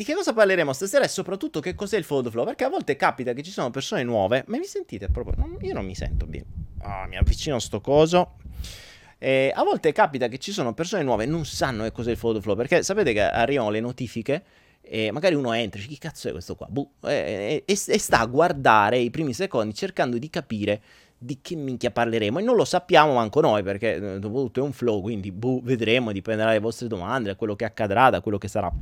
Di che cosa parleremo stasera e soprattutto che cos'è il follow flow? Perché a volte capita che ci sono persone nuove, ma mi sentite proprio? io non mi sento bene. Oh, mi avvicino a sto coso. E a volte capita che ci sono persone nuove e non sanno che cos'è il follow flow, perché sapete che arrivano le notifiche e magari uno entra e dice chi cazzo è questo qua? Buh, e, e, e sta a guardare i primi secondi cercando di capire di che minchia parleremo e non lo sappiamo manco noi perché eh, dopo tutto è un flow, quindi boh, vedremo, dipenderà dalle vostre domande, da quello che accadrà, da quello che sarà.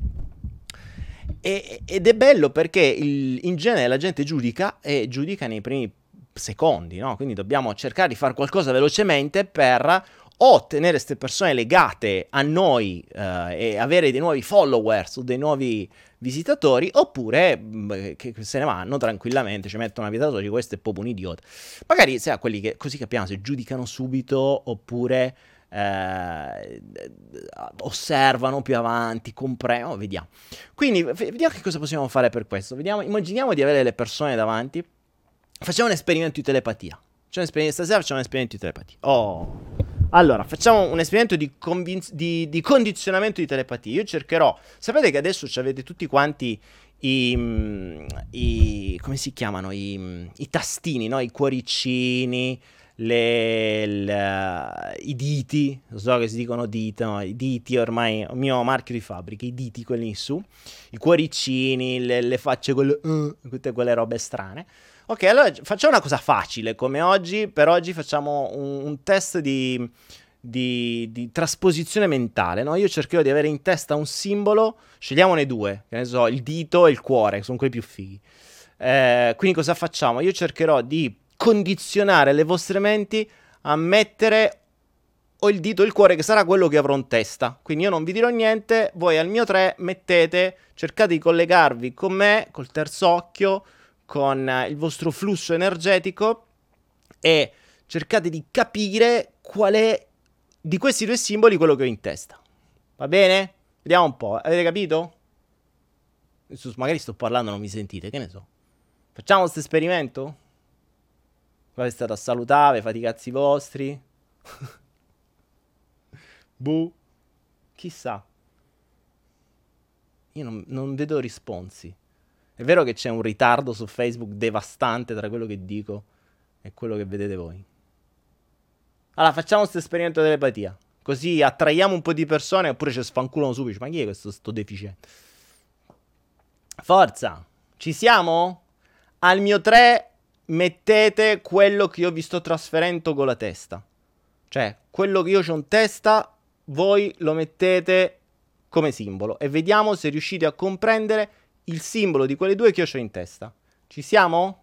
E, ed è bello perché il, in genere la gente giudica e giudica nei primi secondi, no? Quindi dobbiamo cercare di fare qualcosa velocemente per o tenere queste persone legate a noi eh, e avere dei nuovi followers o dei nuovi visitatori, oppure mh, mm, che se ne vanno tranquillamente, ci mettono una vita di questo è proprio un idiota. Magari sia quelli che così capiamo se giudicano subito oppure eh, osservano più avanti, comprendono, vediamo. Quindi vediamo che cosa possiamo fare per questo. Vediamo, immaginiamo di avere le persone davanti. Facciamo un esperimento di telepatia. Stasera facciamo un esperimento di telepatia. Oh. Allora, facciamo un esperimento di, convinz- di, di, condizionamento di telepatia. Io cercherò. Sapete che adesso avete tutti quanti i, mm, i. come si chiamano? I, mm, i tastini, no? I cuoricini. Le, le, i diti, so che si dicono dita, no? i diti ormai il mio marchio di fabbrica, i diti quelli in su, i cuoricini, le, le facce, quelle, uh, tutte quelle robe strane. Ok, allora facciamo una cosa facile come oggi. Per oggi facciamo un, un test di, di, di, trasposizione mentale. No? Io cercherò di avere in testa un simbolo, scegliamone due, che ne so, il dito e il cuore, sono quelli più fighi. Eh, quindi cosa facciamo? Io cercherò di condizionare le vostre menti a mettere o il dito o il cuore che sarà quello che avrò in testa. Quindi io non vi dirò niente, voi al mio 3 mettete, cercate di collegarvi con me, col terzo occhio, con il vostro flusso energetico e cercate di capire qual è di questi due simboli quello che ho in testa. Va bene? Vediamo un po'. Avete capito? Magari sto parlando, non mi sentite, che ne so. Facciamo questo esperimento? Poi state a salutare, fate i cazzi vostri. Buh. Chissà. Io non, non vedo risponsi. È vero che c'è un ritardo su Facebook devastante tra quello che dico e quello che vedete voi. Allora, facciamo questo esperimento telepatia. Così attraiamo un po' di persone oppure ci sfanculano subito. Ma chi è questo sto deficiente? Forza! Ci siamo? Al mio 3 mettete quello che io vi sto trasferendo con la testa. Cioè, quello che io ho in testa, voi lo mettete come simbolo. E vediamo se riuscite a comprendere il simbolo di quelle due che io ho in testa. Ci siamo?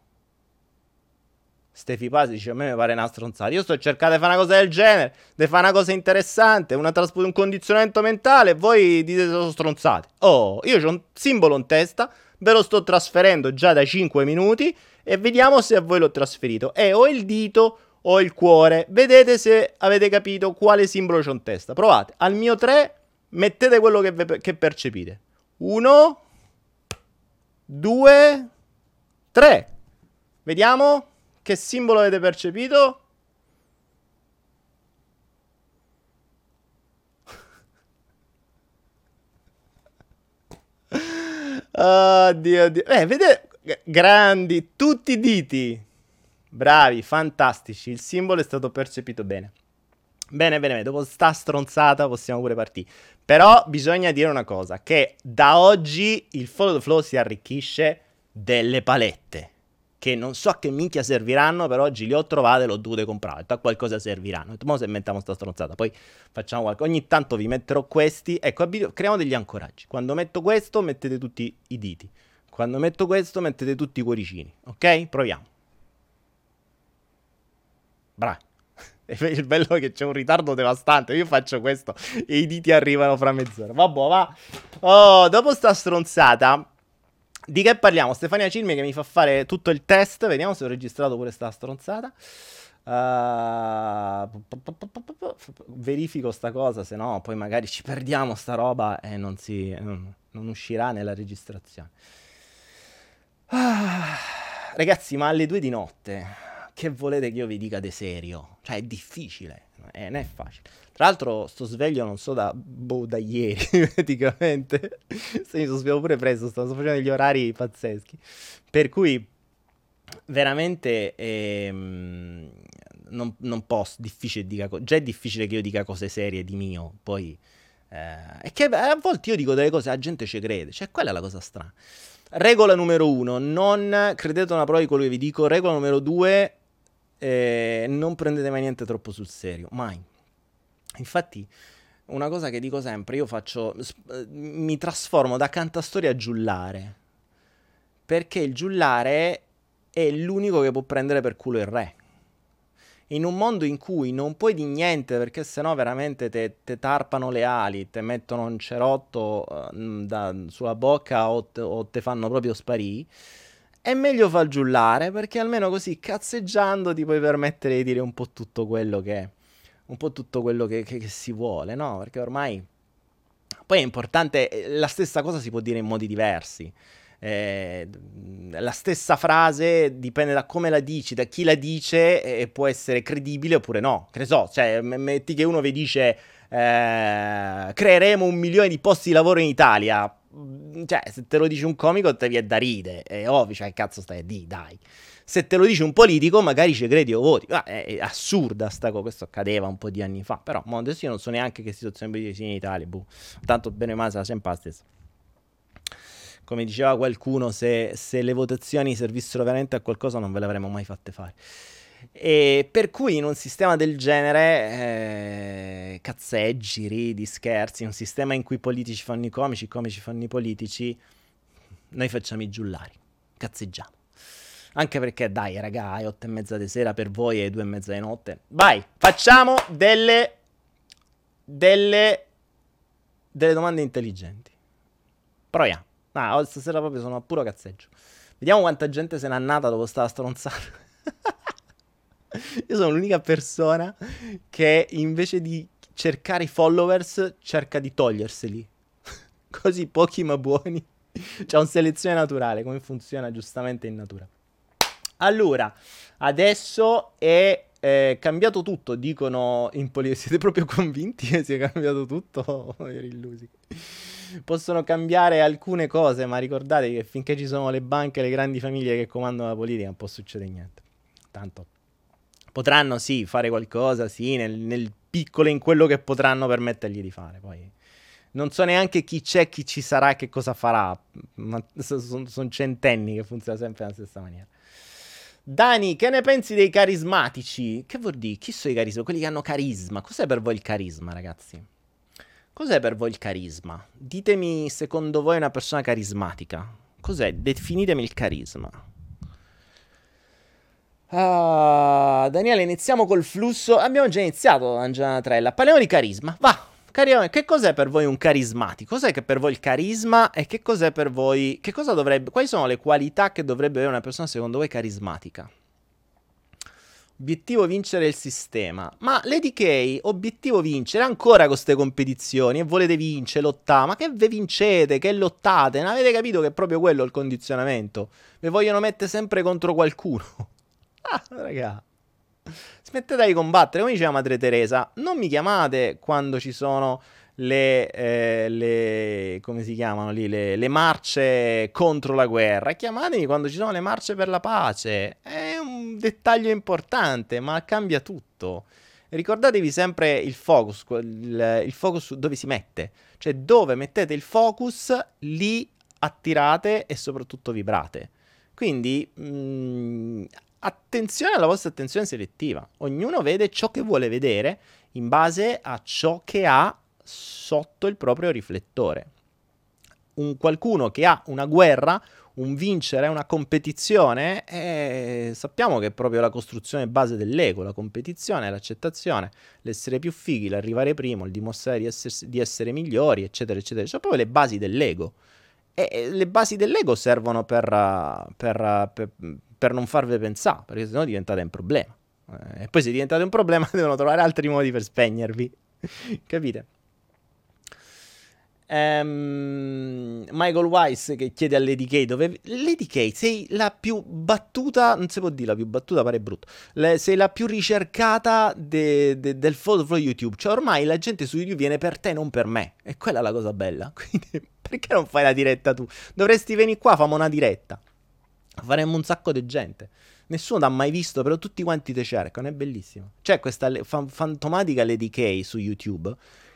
Stefi Pasi dice a me mi pare una stronzata. Io sto cercando di fare una cosa del genere, di fare una cosa interessante, una traspo- un condizionamento mentale voi dite sono stronzate. Oh, io ho un simbolo in testa, ve lo sto trasferendo già da 5 minuti e vediamo se a voi l'ho trasferito. E o il dito o il cuore. Vedete se avete capito quale simbolo c'ho in testa. Provate. Al mio 3 mettete quello che, ve- che percepite. 1 2, 3. Vediamo che simbolo avete percepito. Oddio, oddio. Eh, vedete, grandi, tutti i diti. Bravi, fantastici. Il simbolo è stato percepito bene. Bene, bene, bene. Dopo sta stronzata possiamo pure partire. Però bisogna dire una cosa, che da oggi il follow the flow si arricchisce delle palette. Che non so a che minchia serviranno, però oggi le ho trovate, l'ho dovute comprare. A qualcosa serviranno. Mo se mettiamo sta stronzata, poi facciamo qualcosa. Ogni tanto vi metterò questi. Ecco, creiamo degli ancoraggi. Quando metto questo, mettete tutti i diti. Quando metto questo, mettete tutti i cuoricini. Ok? Proviamo. Bravi. Il bello è che c'è un ritardo devastante. Io faccio questo e i diti arrivano fra mezz'ora. Vabbè, va. Oh, dopo sta stronzata. Di che parliamo? Stefania Cilmi che mi fa fare tutto il test. Vediamo se ho registrato pure sta stronzata. Uh, verifico sta cosa, se no poi magari ci perdiamo sta roba e non, si, non, non uscirà nella registrazione. Ah, ragazzi, ma alle due di notte che volete che io vi dica di serio? Cioè, è difficile, eh, non è facile. Tra l'altro, sto sveglio non so da, boh, da ieri, praticamente. Se mi sono svegliato pure presto, sto facendo degli orari pazzeschi. Per cui, veramente, ehm, non, non, posso, difficile dica, già è difficile che io dica cose serie di mio, poi... Eh, è che a volte io dico delle cose, la gente ci crede, cioè quella è la cosa strana. Regola numero uno, non credete una prova di quello che vi dico. Regola numero due, eh, non prendete mai niente troppo sul serio, mai. Infatti, una cosa che dico sempre, io faccio, eh, mi trasformo da cantastoria a giullare, perché il giullare è l'unico che può prendere per culo il re. In un mondo in cui non puoi di niente perché sennò veramente te, tarpano le ali, te mettono un cerotto uh, da, sulla bocca o te, fanno proprio sparire, è meglio far giullare perché almeno così cazzeggiando ti puoi permettere di dire un po' tutto quello che un po' tutto quello che, che, che si vuole, no? Perché ormai... Poi è importante, eh, la stessa cosa si può dire in modi diversi. Eh, la stessa frase dipende da come la dici, da chi la dice e può essere credibile oppure no. Che ne so, cioè, metti che uno vi dice eh, creeremo un milione di posti di lavoro in Italia. Cioè, se te lo dice un comico, te viene da ride. È ovvio, cioè, cazzo stai a di, dai se te lo dice un politico magari ci credi o voti. Ma è, è assurda sta cosa, questo accadeva un po' di anni fa, però adesso io non so neanche che situazione politica sia in Italia, boh. tanto bene o male sarà sempre la stessa. Come diceva qualcuno, se, se le votazioni servissero veramente a qualcosa non ve le avremmo mai fatte fare. E per cui in un sistema del genere, eh, cazzeggi, ridi, scherzi, un sistema in cui i politici fanno i comici, i comici fanno i politici, noi facciamo i giullari, cazzeggiamo. Anche perché, dai, raga, è otto e mezza di sera per voi e due e mezza di notte. Vai, facciamo delle. delle. delle domande intelligenti. Proviamo. Ah, stasera proprio sono a puro cazzeggio. Vediamo quanta gente se n'è annata dopo sta stronzata. Io sono l'unica persona che invece di cercare i followers cerca di toglierseli. Così pochi ma buoni. C'è un selezione naturale, come funziona giustamente in natura. Allora, adesso è eh, cambiato tutto, dicono in politica. Siete proprio convinti che sia cambiato tutto? Oh, illusi. Possono cambiare alcune cose, ma ricordate che finché ci sono le banche e le grandi famiglie che comandano la politica non può succedere niente. Tanto potranno sì fare qualcosa, sì, nel, nel piccolo in quello che potranno permettergli di fare. Poi non so neanche chi c'è, chi ci sarà che cosa farà. Ma sono son centenni che funziona sempre nella stessa maniera. Dani, che ne pensi dei carismatici? Che vuol dire? Chi sono i carisma? Quelli che hanno carisma. Cos'è per voi il carisma, ragazzi? Cos'è per voi il carisma? Ditemi, secondo voi, una persona carismatica. Cos'è? Definitemi il carisma. Ah, Daniele, iniziamo col flusso. Abbiamo già iniziato, Angela Natrella. Parliamo di carisma. Va, Cari- che cos'è per voi un carismatico? Cos'è che per voi il carisma e che cos'è per voi... Che cosa dovrebbe... Quali sono le qualità che dovrebbe avere una persona secondo voi carismatica? Obiettivo vincere il sistema. Ma Lady K, obiettivo vincere ancora con queste competizioni e volete vincere, lottare. Ma che ve vincete? Che lottate? Non avete capito che è proprio quello il condizionamento? Vi vogliono mettere sempre contro qualcuno. ah, raga. Smettete di combattere, come diceva Madre Teresa, non mi chiamate quando ci sono le, eh, le come si chiamano lì, le, le, marce contro la guerra, chiamatemi quando ci sono le marce per la pace. È un dettaglio importante, ma cambia tutto. Ricordatevi sempre il focus, il, il focus dove si mette, cioè dove mettete il focus, lì attirate e soprattutto vibrate. Quindi mh, mm, attenzione alla vostra attenzione selettiva. Ognuno vede ciò che vuole vedere in base a ciò che ha sotto il proprio riflettore. Un qualcuno che ha una guerra, un vincere, una competizione, eh, sappiamo che è proprio la costruzione base dell'ego, la competizione, l'accettazione, l'essere più fighi, l'arrivare primo, il dimostrare di essere, di essere migliori, eccetera, eccetera. Sono proprio le basi dell'ego. E le basi dell'ego servono per, per, per, per non farvi pensare, perché sennò diventate un problema. Eh, e poi se diventate un problema devono trovare altri modi per spegnervi. Capite? Um, Michael Weiss che chiede a Lady K dove Lady K sei la più battuta non si può dire la più battuta pare brutto. Le, sei la più ricercata de, de, del follow YouTube. Cioè ormai la gente su YouTube viene per te non per me. E quella è la cosa bella. Quindi perché non fai la diretta tu? Dovresti venire qua famo una diretta. Faremmo un sacco di gente. Nessuno t'ha mai visto però tutti quanti ti cercano è bellissimo. C'è questa le, fa, fantomatica Lady K su YouTube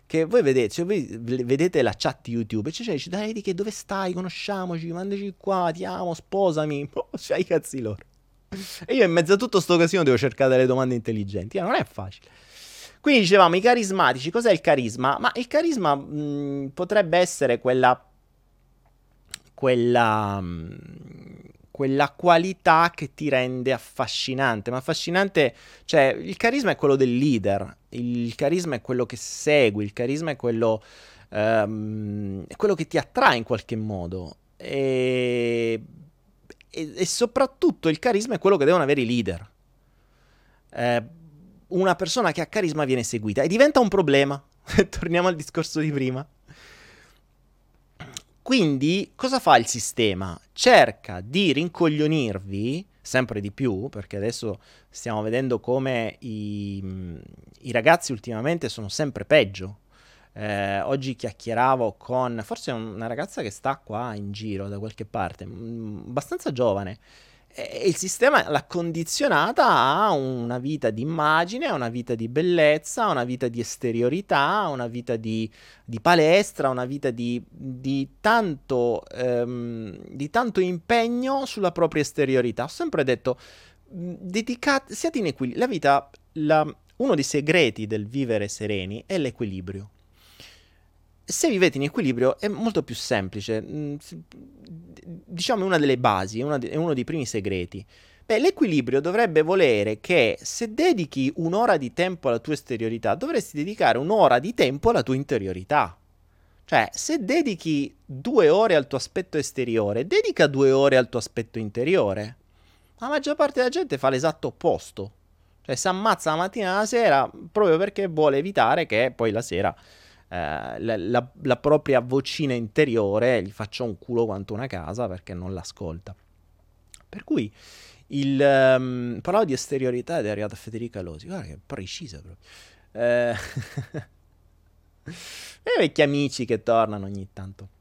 che voi vedete, cioè voi vedete la chat YouTube e c'è, dice dai che dove stai, conosciamoci, mandaci qua, ti amo, sposami, oh, c'hai i cazzi loro. E io in mezzo a tutto sto casino devo cercare delle domande intelligenti, eh, non è facile. Quindi dicevamo i carismatici, cos'è il carisma? Ma il carisma mh, potrebbe essere quella quella mh, quella qualità che ti rende affascinante. Ma affascinante, cioè, il carisma è quello del leader, il carisma è quello che segui, il carisma è quello, um, è quello che ti attrae in qualche modo. E, e, e, soprattutto il carisma è quello che devono avere i leader. Eh, una persona che ha carisma viene seguita e diventa un problema. Torniamo al discorso di prima. Quindi cosa fa il sistema? Cerca di rincoglionirvi sempre di più, perché adesso stiamo vedendo come i, i ragazzi ultimamente sono sempre peggio. Eh, oggi chiacchieravo con forse una ragazza che sta qua in giro da qualche parte, mh, abbastanza giovane, e il sistema l'ha condizionata a una vita di immagine, a una vita di bellezza, a una vita di esteriorità, a una vita di, di palestra, una vita di, di, tanto, ehm, di, tanto, impegno sulla propria esteriorità. Ho sempre detto, dedicate, siate in equilibrio. La vita, la, uno dei segreti del vivere sereni è l'equilibrio se vivete in equilibrio è molto più semplice. Mm, diciamo è una delle basi, è, uno dei primi segreti. Beh, l'equilibrio dovrebbe volere che se dedichi un'ora di tempo alla tua esteriorità, dovresti dedicare un'ora di tempo alla tua interiorità. Cioè, se dedichi due ore al tuo aspetto esteriore, dedica due ore al tuo aspetto interiore. La maggior parte della gente fa l'esatto opposto. Cioè, si ammazza la mattina e la sera proprio perché vuole evitare che poi la sera eh, la, la, la, propria vocina interiore gli faccia un culo quanto una casa perché non l'ascolta. Per cui il um, parlavo di esteriorità ed è arrivata Federica Losi, guarda che precisa proprio. Eh, e vecchi amici che tornano ogni tanto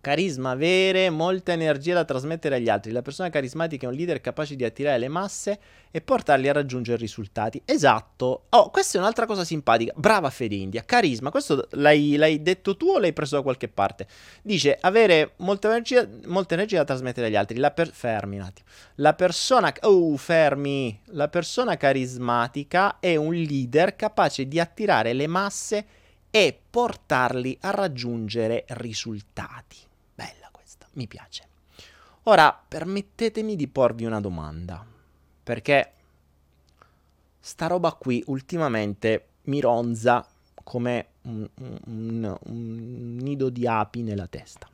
carisma avere molta energia da trasmettere agli altri. La persona carismatica è un leader capace di attirare le masse e portarli a raggiungere risultati. Esatto. Oh, questa è un'altra cosa simpatica. Brava Fede India. Carisma. Questo l'hai, l'hai, detto tu o l'hai preso da qualche parte? Dice avere molta energia, molta energia da trasmettere agli altri. La per... Fermi un attimo. La persona... Oh, fermi. La persona carismatica è un leader capace di attirare le masse e portarli a raggiungere risultati mi piace. Ora, permettetemi di porvi una domanda, perché sta roba qui ultimamente mi ronza come un, un, un nido di api nella testa.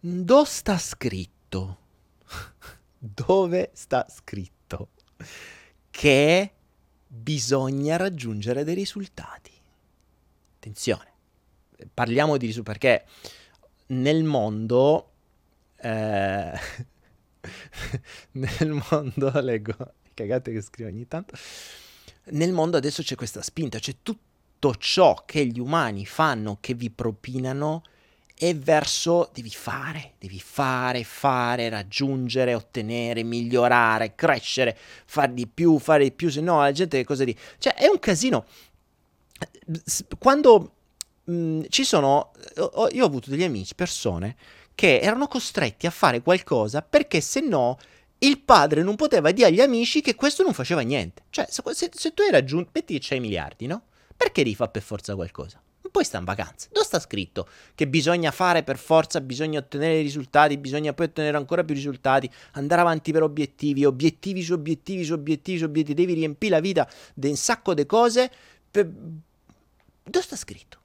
Dove sta scritto? Dove sta scritto che bisogna raggiungere dei risultati? Attenzione, parliamo di risultati perché nel mondo... Eh, nel mondo, leggo, cagate che scrivo ogni tanto, nel mondo adesso c'è questa spinta, c'è tutto ciò che gli umani fanno, che vi propinano, è verso devi fare, devi fare, fare, raggiungere, ottenere, migliorare, crescere, fare di più, fare di più, se no la gente che cosa di... Cioè è un casino. Quando ci sono, io ho avuto degli amici, persone che erano costretti a fare qualcosa perché se no il padre non poteva dire agli amici che questo non faceva niente. Cioè, se, se, se tu hai raggiunto, metti che c'hai miliardi, no? Perché fare per forza qualcosa? Non puoi stare in vacanza. Dove sta scritto che bisogna fare per forza, bisogna ottenere risultati, bisogna poi ottenere ancora più risultati, andare avanti per obiettivi, obiettivi su obiettivi su obiettivi su obiettivi, devi riempire la vita di un sacco di cose. Per... Dove sta scritto?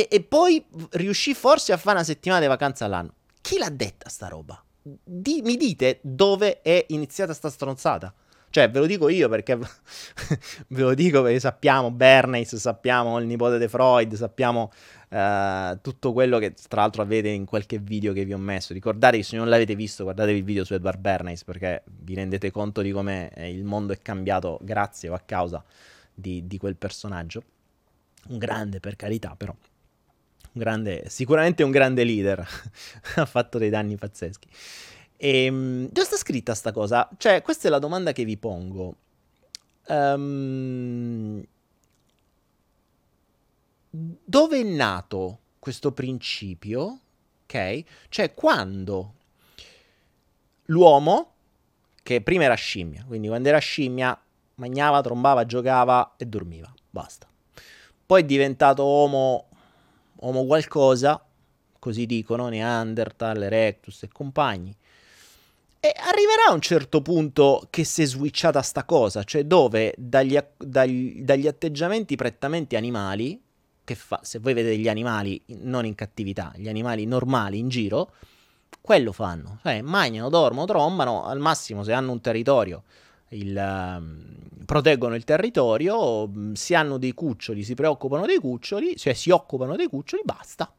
E, e, poi riuscì forse a fare una settimana di vacanza all'anno. Chi l'ha detta sta roba? Di, mi dite dove è iniziata sta stronzata? Cioè, ve lo dico io perché ve lo dico perché sappiamo Bernays, sappiamo il nipote di Freud, sappiamo uh, tutto quello che tra l'altro avete in qualche video che vi ho messo. Ricordatevi, se non l'avete visto, guardatevi il video su Edward Bernays perché vi rendete conto di come eh, il mondo è cambiato grazie o a causa di, di quel personaggio. Un grande, per carità, però. Grande, sicuramente un grande leader. ha fatto dei danni pazzeschi. E, ehm, dove sta scritta sta cosa? Cioè, questa è la domanda che vi pongo. Um, dove è nato questo principio? Ok? Cioè, quando l'uomo, che prima era scimmia, quindi quando era scimmia, mangiava, trombava, giocava e dormiva. Basta. Poi è diventato uomo, uomo qualcosa, così dicono, Neanderthal, Erectus e compagni. E arriverà a un certo punto che si è switchata sta cosa, cioè dove dagli, dagli, dagli atteggiamenti prettamente animali, che fa, se voi vedete gli animali non in cattività, gli animali normali in giro, quello fanno, cioè mangiano, dormono, trombano, al massimo se hanno un territorio, il, um, proteggono il territorio, mm, se hanno dei cuccioli, si preoccupano dei cuccioli, cioè si occupano dei cuccioli, basta,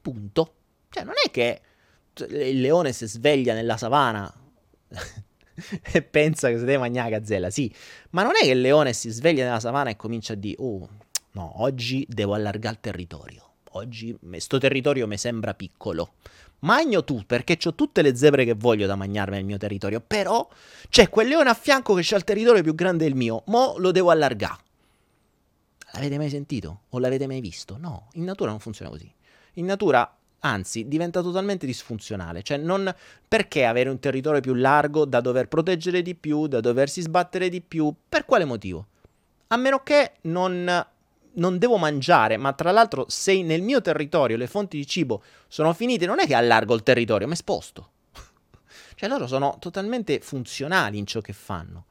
punto. Cioè non è che il leone si sveglia nella savana e pensa che si deve mangiare la gazzella, sì, ma non è che il leone si sveglia nella savana e comincia a dire, oh, no, oggi devo allargare il territorio, oggi questo territorio mi sembra piccolo. Magno tu perché ho tutte le zebre che voglio da mangiarmi nel mio territorio, però c'è quel leone a fianco che ha il territorio più grande del mio, mo lo devo allargare. L'avete mai sentito? O l'avete mai visto? No, in natura non funziona così. In natura anzi diventa totalmente disfunzionale, cioè non perché avere un territorio più largo da dover proteggere di più, da doversi sbattere di più, per quale motivo? A meno che non, non devo mangiare, ma tra l'altro se nel mio territorio le fonti di cibo sono finite, non è che allargo il territorio, ma sposto. cioè loro sono totalmente funzionali in ciò che fanno.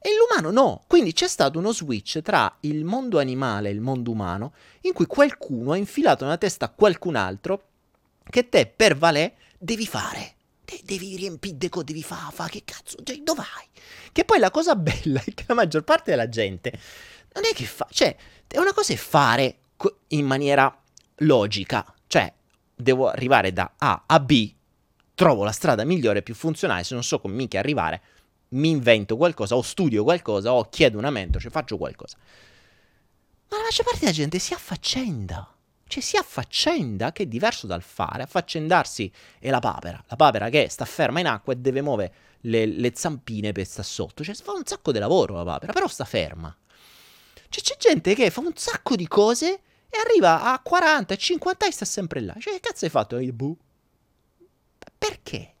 E l'umano no. Quindi c'è stato uno switch tra il mondo animale e il mondo umano in cui qualcuno ha infilato nella testa a qualcun altro che te per valè devi fare. De- devi riempire devi fare, fa, che cazzo, cioè, dove vai? Che poi la cosa bella è che la maggior parte della gente non è che fa, cioè, una cosa è fare in maniera logica, cioè, devo arrivare da A a B, trovo la strada migliore, più funzionale, se non so come mica arrivare, mi invento qualcosa, o studio qualcosa, o chiedo una mentor, cioè faccio qualcosa. Ma la maggior parte della gente si affaccenda. Cioè si affaccenda, che è diverso dal fare. Affaccendarsi è la papera. La papera che sta ferma in acqua e deve muovere le, le zampine per stare sotto. Cioè fa un sacco di lavoro la papera, però sta ferma. Cioè c'è gente che fa un sacco di cose e arriva a 40, 50 e sta sempre là. Cioè che cazzo hai fatto? Perché?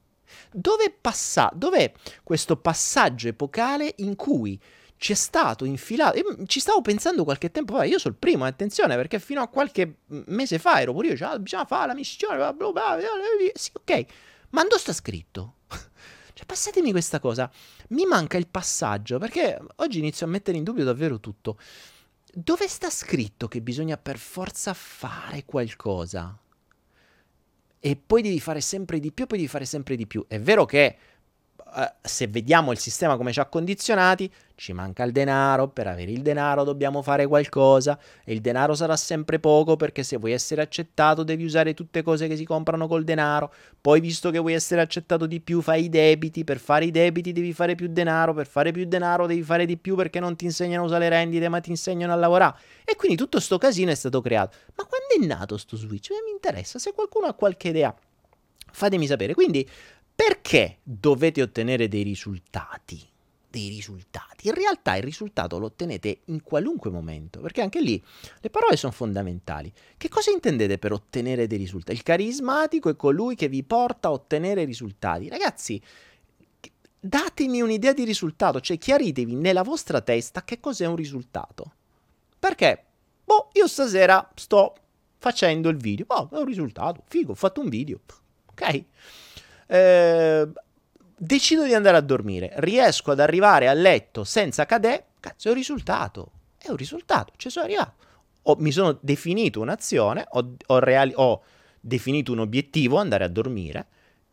Dove passa, dov'è questo passaggio epocale in cui c'è stato infilato. Ci stavo pensando qualche tempo fa. Io sono il primo, attenzione, perché fino a qualche mese fa ero pure io. Cioè, bisogna fare la missione. Bla bla bla, sì, ok. Ma dove sta scritto? Cioè, passatemi questa cosa. Mi manca il passaggio perché oggi inizio a mettere in dubbio davvero tutto. Dove sta scritto che bisogna per forza fare qualcosa? e poi devi fare sempre di più, poi devi fare sempre di più. È vero che uh, se vediamo il sistema come ci ha condizionati, ci manca il denaro, per avere il denaro dobbiamo fare qualcosa e il denaro sarà sempre poco perché se vuoi essere accettato devi usare tutte cose che si comprano col denaro, poi visto che vuoi essere accettato di più fai i debiti, per fare i debiti devi fare più denaro, per fare più denaro devi fare di più perché non ti insegnano a usare le rendite ma ti insegnano a lavorare e quindi tutto sto casino è stato creato. Ma quando è nato sto switch? Eh, mi interessa, se qualcuno ha qualche idea fatemi sapere. Quindi perché dovete ottenere dei risultati? Dei risultati. In realtà il risultato lo ottenete in qualunque momento, perché anche lì le parole sono fondamentali. Che cosa intendete per ottenere dei risultati? Il carismatico è colui che vi porta a ottenere risultati. Ragazzi, datemi un'idea di risultato, cioè chiaritevi nella vostra testa che cos'è un risultato. Perché, boh, io stasera sto facendo il video, boh, è un risultato, figo, ho fatto un video, ok? Eh, decido di andare a dormire, riesco ad arrivare a letto senza cadere, cazzo è un risultato, è un risultato, ci sono arrivato. Ho, mi sono definito un'azione, ho, ho, reali- ho definito un obiettivo, andare a dormire,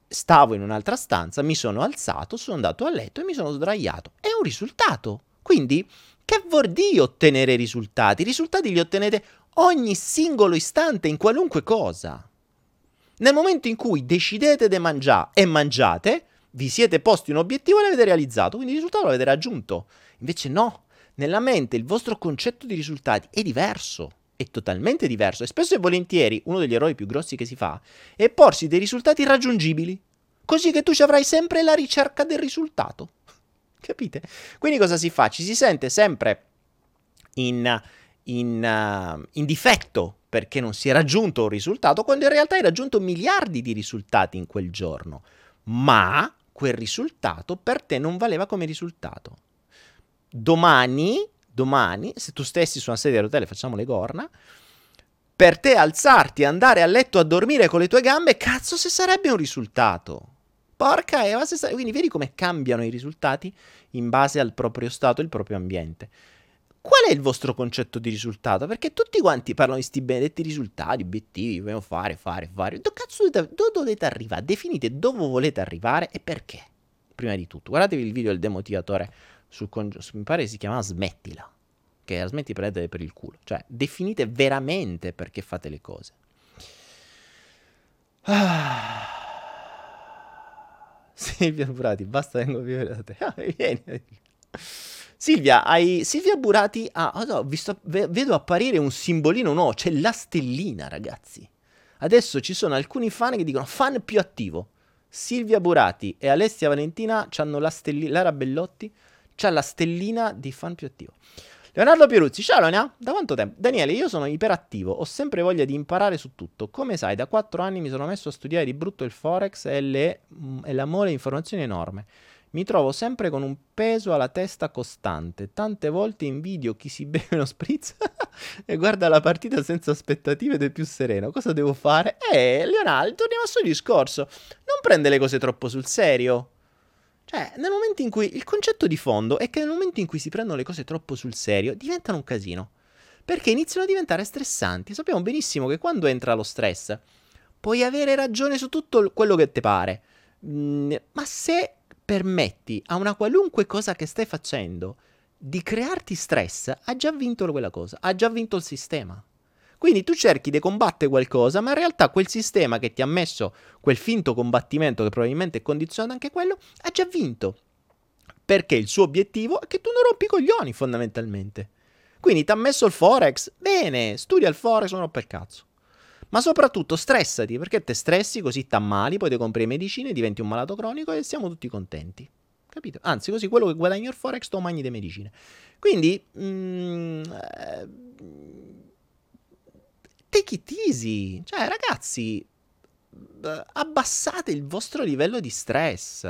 stavo in un'altra stanza, mi sono alzato, sono andato a letto e mi sono sdraiato. È un risultato. Quindi, che vuol dire ottenere risultati? I risultati li ottenete ogni singolo istante in qualunque cosa. Nel momento in cui decidete di mangiare e mangiate, vi siete posti un obiettivo e l'avete realizzato, quindi il risultato l'avete raggiunto. Invece no, nella mente il vostro concetto di risultati è diverso, è totalmente diverso e spesso e volentieri uno degli errori più grossi che si fa è porsi dei risultati raggiungibili, così che tu ci avrai sempre la ricerca del risultato. Capite? Quindi cosa si fa? Ci si sente sempre in, in, uh, in difetto perché non si è raggiunto un risultato, quando in realtà hai raggiunto miliardi di risultati in quel giorno. Ma quel risultato per te non valeva come risultato. Domani, domani, se tu stessi su una sedia a rotelle, facciamo le corna, per te alzarti andare a letto a dormire con le tue gambe, cazzo se sarebbe un risultato. Porca Eva, se sarebbe... quindi vedi come cambiano i risultati in base al proprio stato al proprio ambiente. Qual è il vostro concetto di risultato? Perché tutti quanti parlano di questi benedetti risultati, obiettivi, dobbiamo fare, fare, fare. Dove cazzo dove dovete arrivare? Definite dove volete arrivare e perché. Prima di tutto, guardatevi il video del demotivatore sul congiunto, mi pare si chiamava Smettila, che era smetti prendere per il culo. Cioè, definite veramente perché fate le cose. Ah. Silvia Burati, basta vengo via da te. Ah, vieni. Silvia, hai... Silvia Burati ha... Ah, oh, visto... vedo apparire un simbolino, no, c'è la stellina, ragazzi. Adesso ci sono alcuni fan che dicono fan più attivo. Silvia Burati e Alessia Valentina hanno la stellina, Lara Bellotti c'ha la stellina di fan più attivo. Leonardo Pieruzzi, ciao Leonia, da quanto tempo? Daniele, io sono iperattivo, ho sempre voglia di imparare su tutto. Come sai, da quattro anni mi sono messo a studiare di brutto il Forex e, le, mm, e l'amore informazioni enorme. Mi trovo sempre con un peso alla testa costante. Tante volte invidio chi si beve uno spritz e guarda la partita senza aspettative ed è più sereno. Cosa devo fare? Eh, Leonardo, torniamo al suo discorso. Non prende le cose troppo sul serio. Cioè, nel momento in cui il concetto di fondo è che nel momento in cui si prendono le cose troppo sul serio, diventano un casino. Perché iniziano a diventare stressanti. Sappiamo benissimo che quando entra lo stress, puoi avere ragione su tutto quello che ti pare. Mm, ma se permetti a una qualunque cosa che stai facendo di crearti stress, ha già vinto quella cosa, ha già vinto il sistema. Quindi tu cerchi di combattere qualcosa, ma in realtà quel sistema che ti ha messo quel finto combattimento, che probabilmente è condizionato anche quello, ha già vinto. Perché il suo obiettivo è che tu non rompi i coglioni, fondamentalmente. Quindi ti ha messo il Forex, bene, studia il Forex, non rompe il cazzo. Ma soprattutto stressati, perché te stressi così ti ammali, poi ti compri le medicine, diventi un malato cronico e siamo tutti contenti. Capito? Anzi, così quello che guadagni il Forex tu mangi le medicine. Quindi, mm, eh, take it easy. Cioè, ragazzi, abbassate il vostro livello di stress.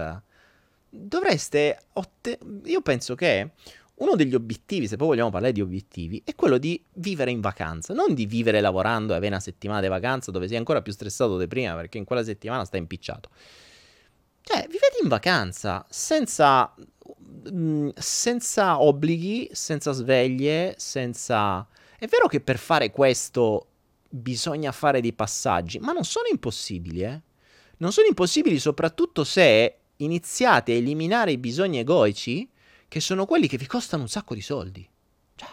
Dovreste... Otte- Io penso che uno degli obiettivi, se poi vogliamo parlare di obiettivi, è quello di vivere in vacanza, non di vivere lavorando e avere una settimana di vacanza dove sei ancora più stressato di prima perché in quella settimana stai impicciato. Cioè, vivete in vacanza senza, mm, senza obblighi, senza sveglie, senza... È vero che per fare questo bisogna fare dei passaggi, ma non sono impossibili, eh? Non sono impossibili soprattutto se iniziate a eliminare i bisogni egoici che sono quelli che vi costano un sacco di soldi. Cioè,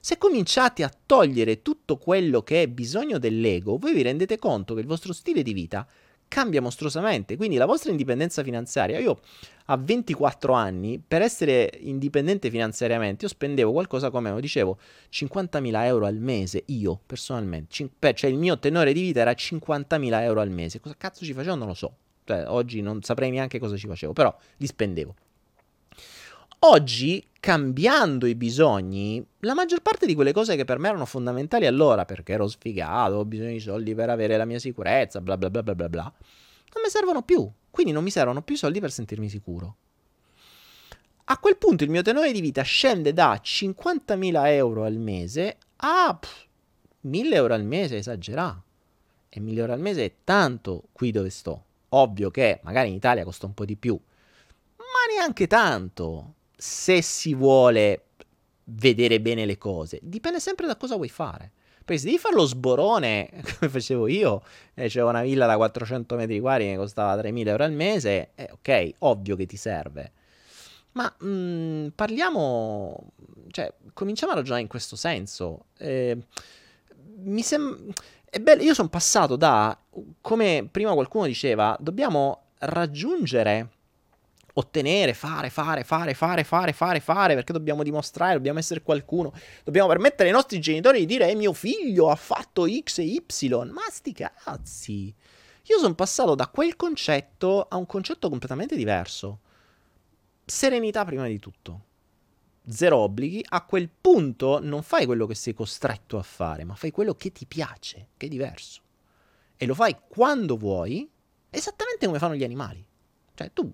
se cominciate a togliere tutto quello che è bisogno dell'ego, voi vi rendete conto che il vostro stile di vita cambia mostruosamente. Quindi la vostra indipendenza finanziaria, io a 24 anni, per essere indipendente finanziariamente, io spendevo qualcosa come, lo dicevo, 50.000 euro al mese, io personalmente. Cin- cioè il mio tenore di vita era 50.000 euro al mese. Cosa cazzo ci facevo? Non lo so. Cioè, oggi non saprei neanche cosa ci facevo, però li spendevo. Oggi, cambiando i bisogni, la maggior parte di quelle cose che per me erano fondamentali allora, perché ero sfigato, ho bisogno di soldi per avere la mia sicurezza, bla bla bla bla bla bla, non mi servono più. Quindi non mi servono più soldi per sentirmi sicuro. A quel punto il mio tenore di vita scende da 50.000 euro al mese a pff, 1.000 euro al mese, esagerato. E 1.000 euro al mese è tanto qui dove sto. Ovvio che magari in Italia costa un po' di più, ma neanche tanto se si vuole vedere bene le cose, dipende sempre da cosa vuoi fare. Poi se devi fare lo sborone, come facevo io, e c'era una villa da 400 metri quadri che costava 3.000 euro al mese, eh, ok, ovvio che ti serve. Ma mh, mm, parliamo, cioè, cominciamo a ragionare in questo senso. Eh, mi sembra... È bello, io sono passato da, come prima qualcuno diceva, dobbiamo raggiungere ottenere, fare, fare, fare, fare, fare, fare, fare, perché dobbiamo dimostrare, dobbiamo essere qualcuno, dobbiamo permettere ai nostri genitori di dire, eh, mio figlio ha fatto X e Y, ma sti cazzi. Io sono passato da quel concetto a un concetto completamente diverso. Serenità prima di tutto. Zero obblighi, a quel punto non fai quello che sei costretto a fare, ma fai quello che ti piace, che è diverso. E lo fai quando vuoi, esattamente come fanno gli animali. Cioè, tu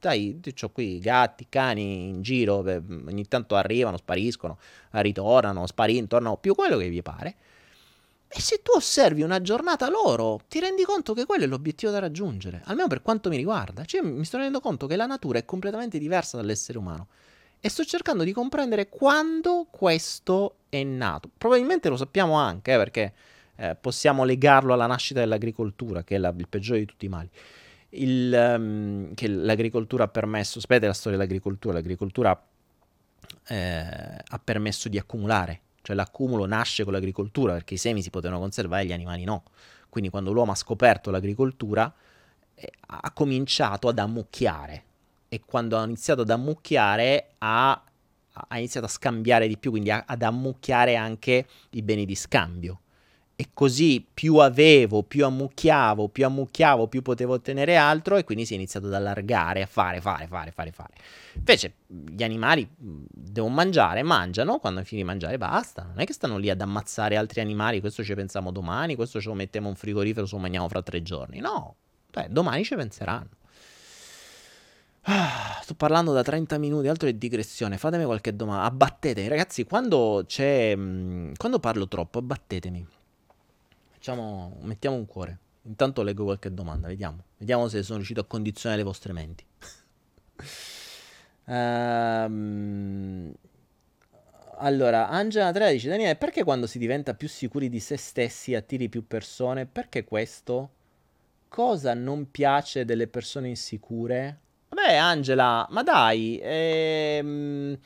dai, ho qui gatti, cani in giro, ogni tanto arrivano, spariscono, ritornano, sparin, tornano più quello che vi pare. E se tu osservi una giornata loro, ti rendi conto che quello è l'obiettivo da raggiungere, almeno per quanto mi riguarda. Cioè, mi sto rendendo conto che la natura è completamente diversa dall'essere umano. E sto cercando di comprendere quando questo è nato. Probabilmente lo sappiamo anche, eh, perché eh, possiamo legarlo alla nascita dell'agricoltura, che è la, il peggiore di tutti i mali il, um, che l'agricoltura ha permesso, sapete la storia dell'agricoltura, l'agricoltura eh, ha permesso di accumulare, cioè l'accumulo nasce con l'agricoltura perché i semi si potevano conservare e gli animali no. Quindi quando l'uomo ha scoperto l'agricoltura eh, ha cominciato ad ammucchiare e quando ha iniziato ad ammucchiare ha, ha iniziato a scambiare di più, quindi a, ad ammucchiare anche i beni di scambio e così più avevo, più ammucchiavo, più ammucchiavo, più potevo ottenere altro e quindi si è iniziato ad allargare, a fare, fare, fare, fare, fare. Invece gli animali devono mangiare, mangiano, quando fini di mangiare basta, non è che stanno lì ad ammazzare altri animali, questo ci pensiamo domani, questo ce lo mettiamo in frigorifero, se lo mangiamo fra tre giorni, no, Beh, domani ci penseranno. Ah, sto parlando da 30 minuti, altro è digressione. Fatemi qualche domanda. Abbattetemi, ragazzi. Quando c'è. Mh, quando parlo troppo, abbattetemi. Facciamo, mettiamo un cuore. Intanto leggo qualche domanda, vediamo. Vediamo se sono riuscito a condizionare le vostre menti. um, allora, Angela Andrea dice: Daniele, perché quando si diventa più sicuri di se stessi attiri più persone? Perché questo? Cosa non piace delle persone insicure? Vabbè, Angela, ma dai, ehm,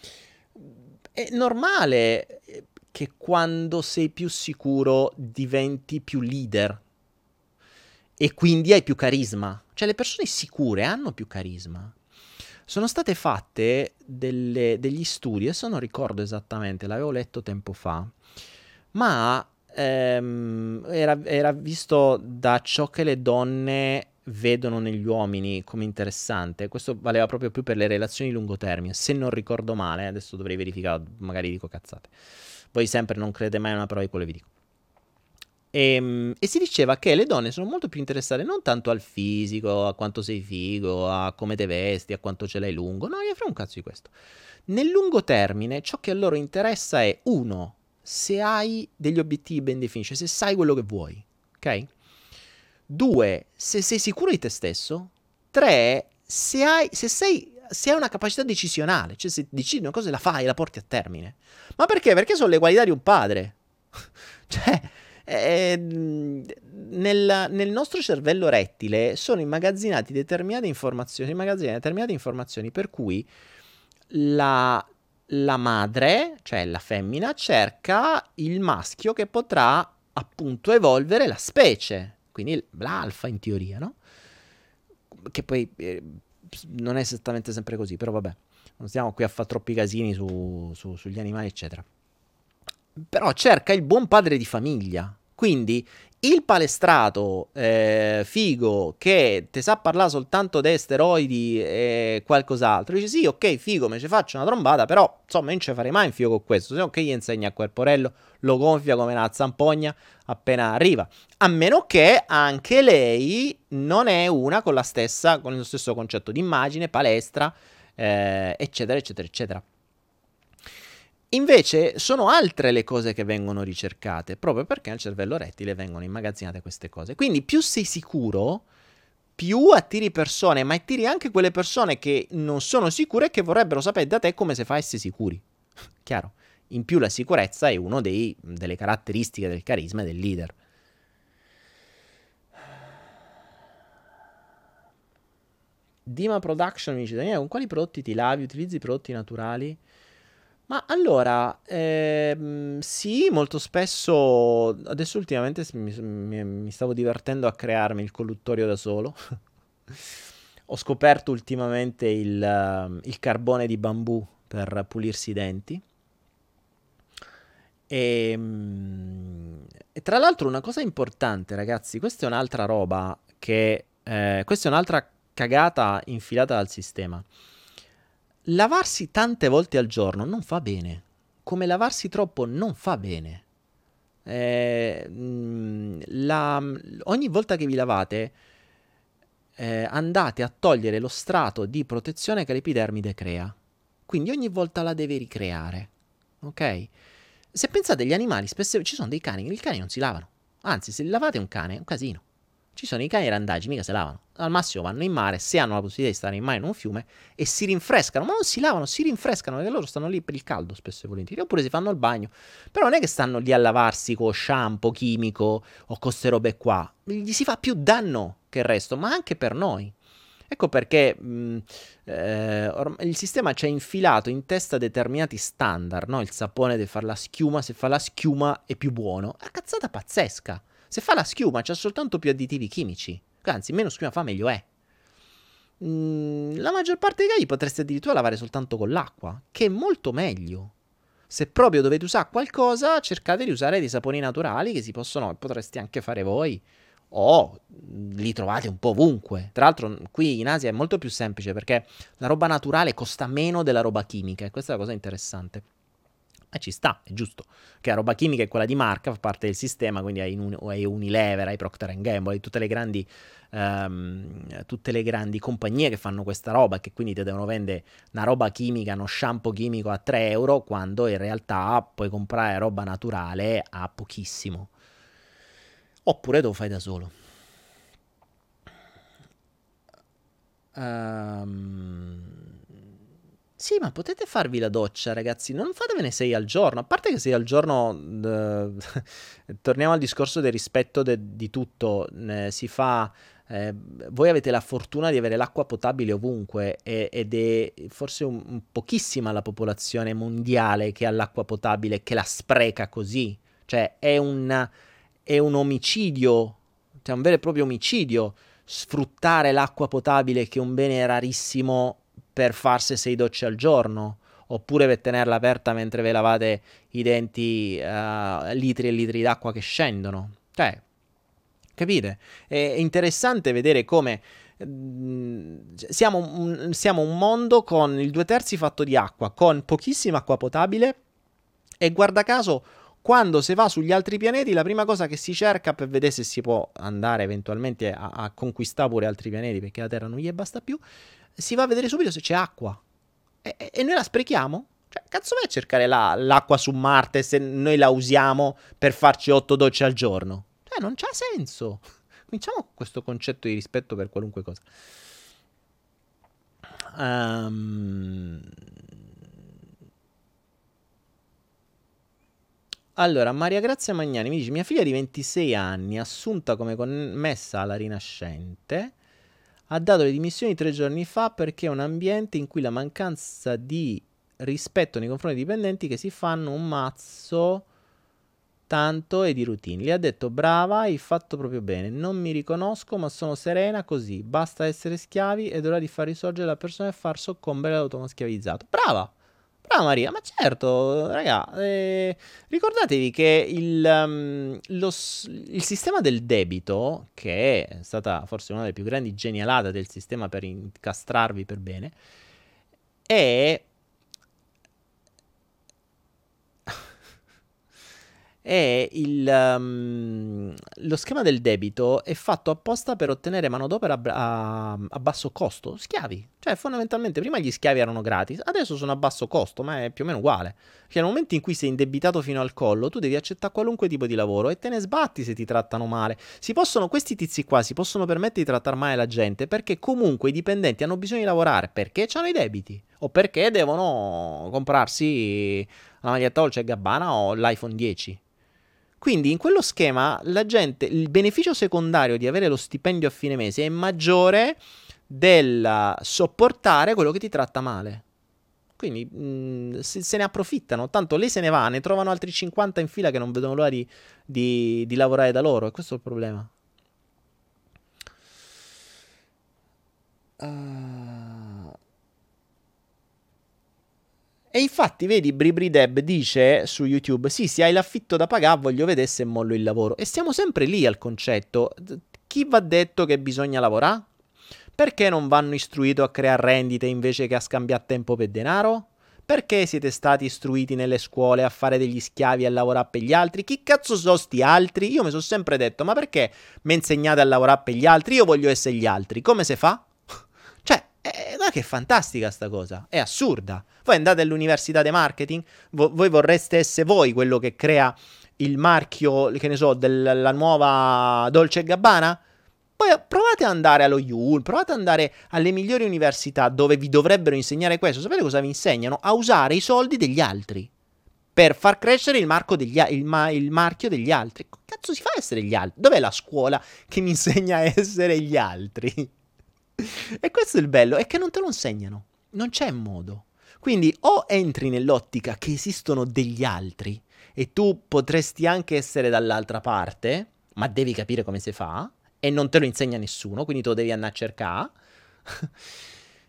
è normale che quando sei più sicuro diventi più leader e quindi hai più carisma. Cioè le persone sicure hanno più carisma. Sono state fatte delle, degli studi, adesso non ricordo esattamente, l'avevo letto tempo fa, ma ehm, era, era visto da ciò che le donne vedono negli uomini come interessante. Questo valeva proprio più per le relazioni di lungo termine. Se non ricordo male, adesso dovrei verificare, magari dico cazzate. Voi sempre non credete mai a una prova di quello che vi dico. E, ehm, e, si diceva che le donne sono molto più interessate non tanto al fisico, a quanto sei figo, a come te vesti, a quanto ce l'hai lungo. No, gli frega un cazzo di questo. Nel lungo termine, ciò che a loro interessa è uno, se hai degli obiettivi ben definiti, cioè se sai quello che vuoi, ok? Due, se sei sicuro di te stesso. Tre, se, hai, se sei se hai una capacità decisionale, cioè se decidi una cosa la fai la porti a termine. Ma perché? Perché sono le qualità di un padre. cioè, eh, nel, nel, nostro cervello rettile sono immagazzinate determinate informazioni, immagazzinate determinate informazioni per cui la, la madre, cioè la femmina, cerca il maschio che potrà appunto evolvere la specie, quindi l'alfa in teoria, no? Che poi eh, non è esattamente sempre così, però vabbè, non stiamo qui a fare troppi casini su, su, sugli animali, eccetera. Però cerca il buon padre di famiglia. Quindi il palestrato eh, figo che ti sa parlare soltanto di steroidi e qualcos'altro, dice sì, ok, figo, me ci faccio una trombata, però insomma non ci farei mai un figo con questo, se no che gli insegna a quel porello, lo gonfia come una zampogna appena arriva. A meno che anche lei non è una con la stessa, con lo stesso concetto di immagine, palestra, eh, eccetera, eccetera, eccetera. Invece sono altre le cose che vengono ricercate, proprio perché nel cervello rettile vengono immagazzinate queste cose. Quindi più sei sicuro, più attiri persone, ma attiri anche quelle persone che non sono sicure e che vorrebbero sapere da te come se a essere sicuri. Chiaro? In più la sicurezza è una delle caratteristiche del carisma e del leader. Dima Production mi dice Daniele, con quali prodotti ti lavi? Utilizzi prodotti naturali? Ma allora, ehm, sì, molto spesso, adesso ultimamente mi, mi- mi stavo divertendo a crearmi il colluttorio da solo. Ho scoperto ultimamente il, ehm, il carbone di bambù per pulirsi i denti. E, mm, e tra l'altro una cosa importante, ragazzi, questa è un'altra roba che... eh, questa è un'altra cagata infilata dal sistema. Lavarsi tante volte al giorno non fa bene, come lavarsi troppo non fa bene. Eh, mm, la, ogni volta che vi lavate eh, andate a togliere lo strato di protezione che l'epidermide crea. Quindi ogni volta la deve ricreare. Ok? Se pensate agli animali, spesso ci sono dei cani i cani non si lavano. Anzi, se lavate un cane è un casino. Ci sono i cani randagi, mica si lavano. Al massimo vanno in mare, se hanno la possibilità di stare in mare in un fiume, e si rinfrescano. Ma non si lavano, si rinfrescano, perché loro stanno lì per il caldo spesso e volentieri. Oppure si fanno il bagno. Però non è che stanno lì a lavarsi con shampoo chimico o con queste robe qua. Gli si fa più danno che il resto, ma anche per noi. Ecco perché mh, eh, orm- il sistema ci ha infilato in testa determinati standard, no? Il sapone deve fare la schiuma, se fa la schiuma è più buono. È una cazzata pazzesca. Se fa la schiuma c'ha soltanto più additivi chimici. Anzi, meno schiuma fa meglio è. Mm, la maggior parte dei casi potreste addirittura lavare soltanto con l'acqua, che è molto meglio. Se proprio dovete usare qualcosa, cercate di usare dei saponi naturali che si possono, potreste anche fare voi. O li trovate un po' ovunque. Tra l'altro, qui in Asia è molto più semplice perché la roba naturale costa meno della roba chimica. E questa è la cosa interessante. E ci sta, è giusto. Che la roba chimica è quella di marca, fa parte del sistema, quindi hai, un, hai Unilever, hai Procter Gamble, hai tutte le grandi um, tutte le grandi compagnie che fanno questa roba, che quindi ti devono vendere una roba chimica, uno shampoo chimico a 3 euro, quando in realtà puoi comprare roba naturale a pochissimo. Oppure te lo fai da solo. Um, sì, ma potete farvi la doccia, ragazzi. Non fatevene 6 al giorno. A parte che 6 al giorno. Eh, torniamo al discorso del rispetto de- di tutto. Eh, si fa. Eh, voi avete la fortuna di avere l'acqua potabile ovunque e- ed è forse un, un pochissima la popolazione mondiale che ha l'acqua potabile che la spreca così. Cioè, è un, è un omicidio, cioè un vero e proprio omicidio sfruttare l'acqua potabile che è un bene rarissimo per farsi sei docce al giorno oppure per tenerla aperta mentre ve lavate i denti uh, litri e litri d'acqua che scendono. Cioè, capite? È interessante vedere come mm, siamo un, siamo un mondo con il due terzi fatto di acqua, con pochissima acqua potabile e guarda caso quando si va sugli altri pianeti, la prima cosa che si cerca per vedere se si può andare eventualmente a, a conquistare pure altri pianeti, perché la Terra non gli basta più, si va a vedere subito se c'è acqua. E, e, e noi la sprechiamo? Cioè, cazzo vai a cercare la, l'acqua su Marte se noi la usiamo per farci otto docce al giorno? Cioè, non c'ha senso. Cominciamo con questo concetto di rispetto per qualunque cosa. Um... Allora, Maria Grazia Magnani mi dice: Mia figlia di 26 anni, assunta come commessa alla Rinascente, ha dato le dimissioni tre giorni fa perché è un ambiente in cui la mancanza di rispetto nei confronti dei dipendenti che si fanno un mazzo tanto e di routine. Gli ha detto brava, hai fatto proprio bene, non mi riconosco ma sono serena così, basta essere schiavi ed ora di far risorgere la persona e far soccombere l'automo schiavizzato. Brava! Brava Maria, ma certo, raga, eh, ricordatevi che il, um, lo, il, sistema del debito, che è stata forse una delle più grandi genialate del sistema per incastrarvi per bene, è è il, um, lo schema del debito è fatto apposta per ottenere manodopera a, a, basso costo, schiavi. Cioè, fondamentalmente, prima gli schiavi erano gratis, adesso sono a basso costo, ma è più o meno uguale. Cioè, nel momento in cui sei indebitato fino al collo, tu devi accettare qualunque tipo di lavoro e te ne sbatti se ti trattano male. Si possono, questi tizi qua si possono permettere di trattare male la gente perché comunque i dipendenti hanno bisogno di lavorare perché hanno i debiti o perché devono comprarsi la maglietta Dolce Gabbana o l'iPhone 10. Quindi in quello schema la gente, il beneficio secondario di avere lo stipendio a fine mese è maggiore del sopportare quello che ti tratta male. Quindi mh, mm, se, se, ne approfittano, tanto lei se ne va, ne trovano altri 50 in fila che non vedono l'ora di, di, di lavorare da loro, e questo è il problema. Uh... E infatti, vedi, Bribri Deb dice su YouTube: Sì, se hai l'affitto da pagare, voglio vedere se mollo il lavoro. E stiamo sempre lì al concetto. Chi va detto che bisogna lavorare? Perché non vanno istruiti a creare rendite invece che a scambiare tempo per denaro? Perché siete stati istruiti nelle scuole a fare degli schiavi e a lavorare per gli altri? Chi cazzo sono sti altri? Io mi sono sempre detto, ma perché mi insegnate a lavorare per gli altri? Io voglio essere gli altri. Come si fa? Cioè, eh, guarda che fantastica sta cosa. È assurda. Voi andate all'università di marketing, vo- voi vorreste essere voi quello che crea il marchio, che ne so, della nuova Dolce Gabbana? Poi provate ad andare allo UL, provate ad andare alle migliori università dove vi dovrebbero insegnare questo. Sapete cosa vi insegnano? A usare i soldi degli altri per far crescere il, degli, il, ma, il marchio degli altri. Cazzo si fa a essere gli altri? Dov'è la scuola che mi insegna a essere gli altri? e questo è il bello, è che non te lo insegnano. Non c'è modo. Quindi o entri nell'ottica che esistono degli altri e tu potresti anche essere dall'altra parte, ma devi capire come si fa e non te lo insegna nessuno, quindi te lo devi andare a cercare.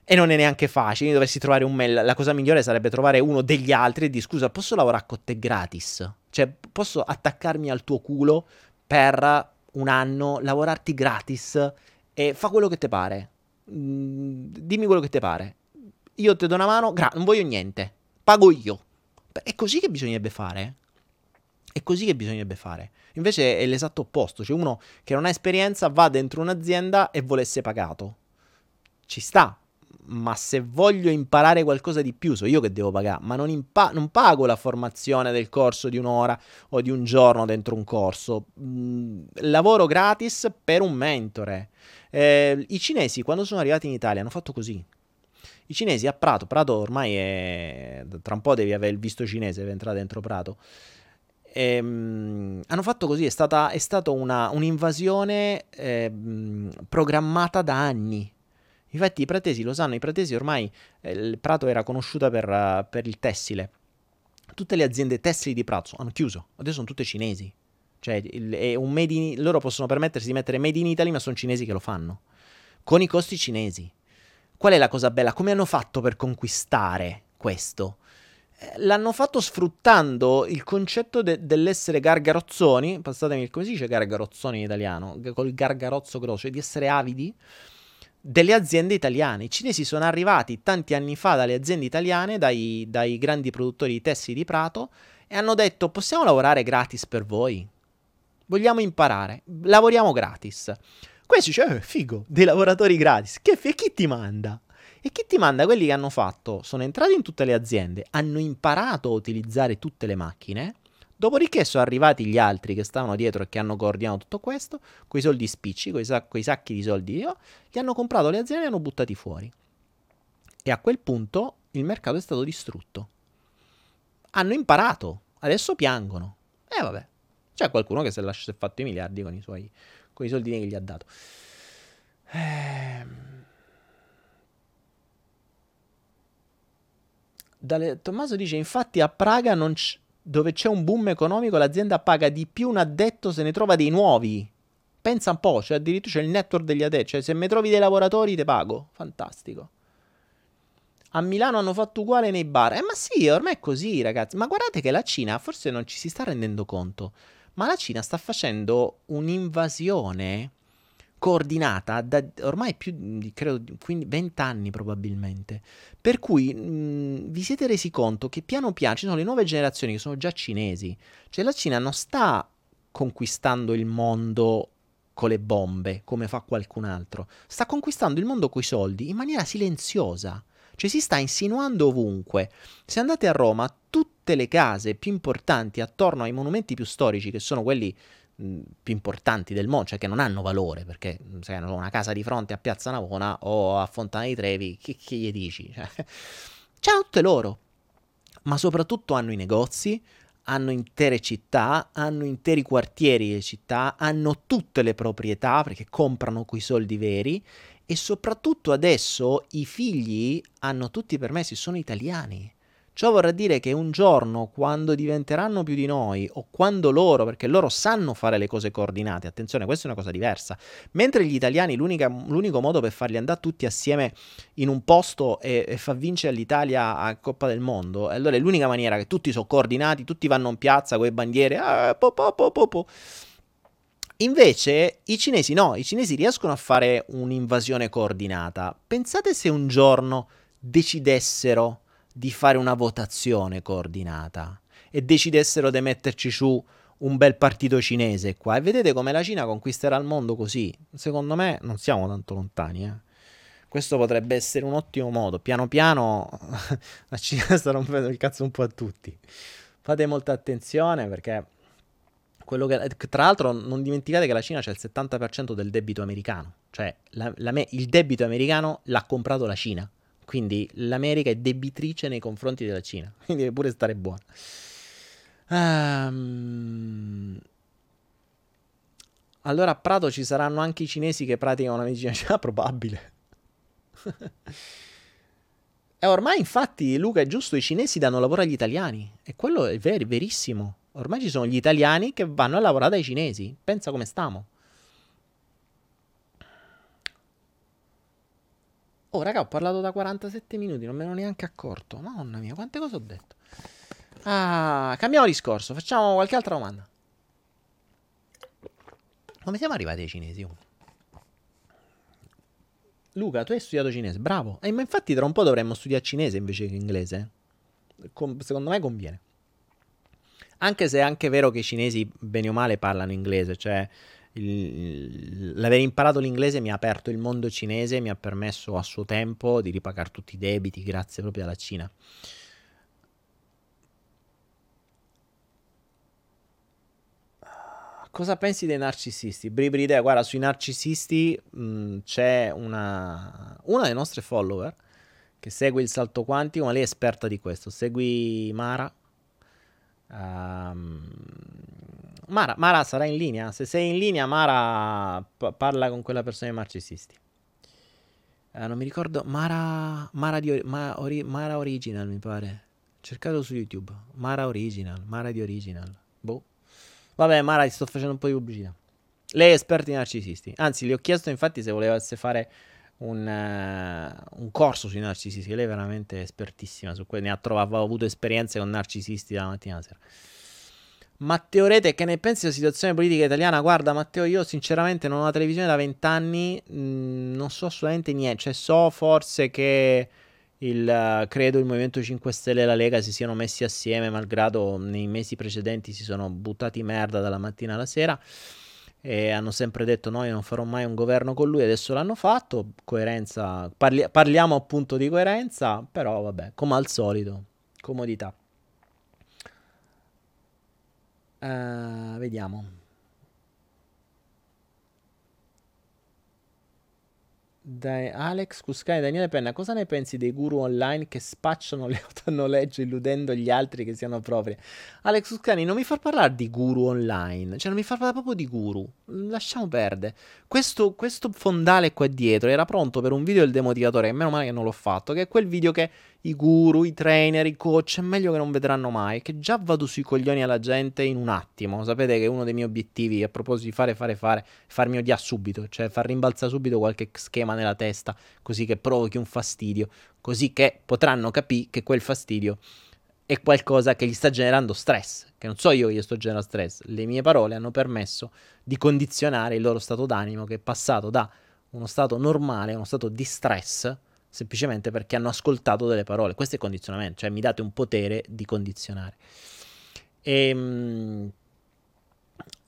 e non è neanche facile, dovresti trovare un mail. La cosa migliore sarebbe trovare uno degli altri e dire scusa, posso lavorare con te gratis? Cioè, posso attaccarmi al tuo culo per un anno, lavorarti gratis e fa quello che ti pare. Mm, dimmi quello che ti pare. Io ti do una mano, gra- non voglio niente, pago io. È così che bisognerebbe fare. È così che bisognerebbe fare. Invece è l'esatto opposto, cioè uno che non ha esperienza va dentro un'azienda e vuole essere pagato. Ci sta, ma se voglio imparare qualcosa di più, so io che devo pagare, ma non, impa- non pago la formazione del corso di un'ora o di un giorno dentro un corso. Mm, lavoro gratis per un mentore. Eh, I cinesi, quando sono arrivati in Italia, hanno fatto così. I cinesi a Prato, Prato ormai è. Tra un po' devi avere il visto cinese per entrare dentro Prato. Ehm, hanno fatto così, è stata, è stata una, un'invasione eh, programmata da anni. Infatti i pratesi lo sanno, i pratesi ormai, eh, il Prato era conosciuta per, uh, per, il tessile. Tutte le aziende tessili di Prato hanno chiuso, adesso sono tutte cinesi. Cioè, il, in, loro possono permettersi di mettere Made in Italy, ma sono cinesi che lo fanno. Con i costi cinesi. Qual è la cosa bella? Come hanno fatto per conquistare questo? l'hanno fatto sfruttando il concetto de- dell'essere gargarozzoni, passatemi come si dice gargarozzoni in italiano, col gargarozzo grosso, cioè di essere avidi delle aziende italiane. I cinesi sono arrivati tanti anni fa dalle aziende italiane, dai, dai grandi produttori di tessili di Prato, e hanno detto possiamo lavorare gratis per voi? Vogliamo imparare, lavoriamo gratis. Questo dice, eh, figo, dei lavoratori gratis. Che f- chi ti manda? E chi ti manda? Quelli che hanno fatto, sono entrati in tutte le aziende, hanno imparato a utilizzare tutte le macchine, dopodiché sono arrivati gli altri che stavano dietro e che hanno coordinato tutto questo, con i soldi spicci, con i, sac- sacchi di soldi io, gli hanno comprato le aziende e li hanno buttati fuori. E a quel punto il mercato è stato distrutto. Hanno imparato, adesso piangono. E eh, vabbè, c'è qualcuno che si è fatto i miliardi con i suoi con i soldini che gli ha dato. Ehm... Dalle, Tommaso dice: Infatti, a Praga, c- dove c'è un boom economico, l'azienda paga di più un addetto se ne trova dei nuovi. Pensa un po', cioè addirittura c'è il network degli addetti. Cioè, se mi trovi dei lavoratori, te pago. Fantastico. A Milano hanno fatto uguale nei bar. Eh, ma sì, ormai è così, ragazzi. Ma guardate che la Cina forse non ci si sta rendendo conto. Ma la Cina sta facendo un'invasione coordinata da ormai più di credo 20 anni probabilmente. Per cui mh, vi siete resi conto che piano piano ci sono le nuove generazioni che sono già cinesi. Cioè la Cina non sta conquistando il mondo con le bombe come fa qualcun altro, sta conquistando il mondo coi soldi in maniera silenziosa. Cioè si sta insinuando ovunque. Se andate a Roma, tutte le case più importanti attorno ai monumenti più storici, che sono quelli più importanti del mondo, cioè che non hanno valore, perché se hanno una casa di fronte a Piazza Navona o a Fontana di Trevi, che, che gli dici? Cioè, c'hanno tutte loro. ma soprattutto hanno i negozi, hanno intere città, hanno interi quartieri di città, hanno tutte le proprietà perché comprano coi soldi veri e soprattutto adesso i figli hanno tutti i permessi, sono italiani. Ciò vorrà dire che un giorno, quando diventeranno più di noi, o quando loro, perché loro sanno fare le cose coordinate, attenzione, questa è una cosa diversa, mentre gli italiani l'unico modo per farli andare tutti assieme in un posto e, e far vincere l'Italia a Coppa del Mondo, allora è l'unica maniera che tutti sono coordinati, tutti vanno in piazza con le bandiere, ah, po, po, po, po, po. Invece i cinesi no, i cinesi riescono a fare un'invasione coordinata. Pensate se un giorno decidessero di fare una votazione coordinata e decidessero di metterci su un bel partito cinese qua e vedete come la Cina conquisterà il mondo così. Secondo me non siamo tanto lontani, eh. Questo potrebbe essere un ottimo modo. Piano piano la Cina sta rompendo il cazzo un po' a tutti. Fate molta attenzione perché che, tra l'altro non dimenticate che la Cina c'è il 70% del debito americano, cioè la, la, il debito americano l'ha comprato la Cina. Quindi l'America è debitrice nei confronti della Cina. Quindi deve pure stare buona. Um... Allora a Prato ci saranno anche i cinesi che praticano la medicina cinese? Probabile. e ormai infatti, Luca, è giusto, i cinesi danno lavoro agli italiani. E quello è ver- verissimo. Ormai ci sono gli italiani che vanno a lavorare dai cinesi. Pensa come stiamo. Oh, raga, ho parlato da 47 minuti, non me ne ho neanche accorto. Mamma mia, quante cose ho detto. Ah, cambiamo discorso, facciamo qualche altra domanda. Come siamo arrivati ai cinesi? Luca, tu hai studiato cinese, bravo. Eh, ma infatti tra un po' dovremmo studiare cinese invece che inglese. Com- secondo me conviene. Anche se è anche vero che i cinesi, bene o male, parlano inglese, cioè l'aver imparato l'inglese mi ha aperto il mondo cinese, mi ha permesso a suo tempo di ripagare tutti i debiti grazie proprio alla Cina. Cosa pensi dei narcisisti? Bribride, guarda, sui narcisisti mh, c'è una, una delle nostre follower che segue il salto quantico, ma lei è esperta di questo. Segui Mara. Um, Mara, Mara sarà in linea? Se sei in linea, Mara p- parla con quella persona dei narcisisti. Eh, non mi ricordo. Mara, Mara, di, Ma, ori, Mara Original, mi pare. Cercato su YouTube. Mara Original. Mara di Original. Boh. Vabbè, Mara, ti sto facendo un po' di pubblicità. Lei è esperta in narcisisti. Anzi, le ho chiesto infatti se volesse fare un, uh, un corso sui narcisisti. Lei è veramente espertissima su quello. Ne ha trovato, avuto esperienze con narcisisti dalla mattina alla sera. Matteo Rete, che ne pensi della situazione politica italiana? Guarda, Matteo, io sinceramente non ho la televisione da vent'anni, mm, non so assolutamente niente. Cioè, so forse che il, credo il Movimento 5 Stelle e la Lega si siano messi assieme, malgrado nei mesi precedenti si sono buttati merda dalla mattina alla sera. E hanno sempre detto: No, io non farò mai un governo con lui. Adesso l'hanno fatto. Coerenza, parli- parliamo appunto di coerenza, però vabbè, come al solito, comodità. Uh, vediamo. Dai, Alex Cuscani, Daniele Penna, cosa ne pensi dei guru online che spacciano le autonoleggio illudendo gli altri che siano propri? Alex Cuscani, non mi far parlare di guru online, cioè non mi far parlare proprio di guru, lasciamo perdere. Questo, questo fondale qua dietro era pronto per un video del demotivatore, meno male che non l'ho fatto, che è quel video che i guru, i trainer, i coach, è meglio che non vedranno mai, che già vado sui coglioni alla gente in un attimo. Sapete che uno dei miei obiettivi a proposito di fare, fare, fare, farmi odiare subito, cioè far rimbalzare subito qualche schema nella testa, così che provochi un fastidio, così che potranno capire che quel fastidio è qualcosa che gli sta generando stress, che non so io che gli sto generando stress, le mie parole hanno permesso di condizionare il loro stato d'animo che è passato da uno stato normale a uno stato di stress semplicemente perché hanno ascoltato delle parole. Questo è condizionamento, cioè mi date un potere di condizionare. E, ehm,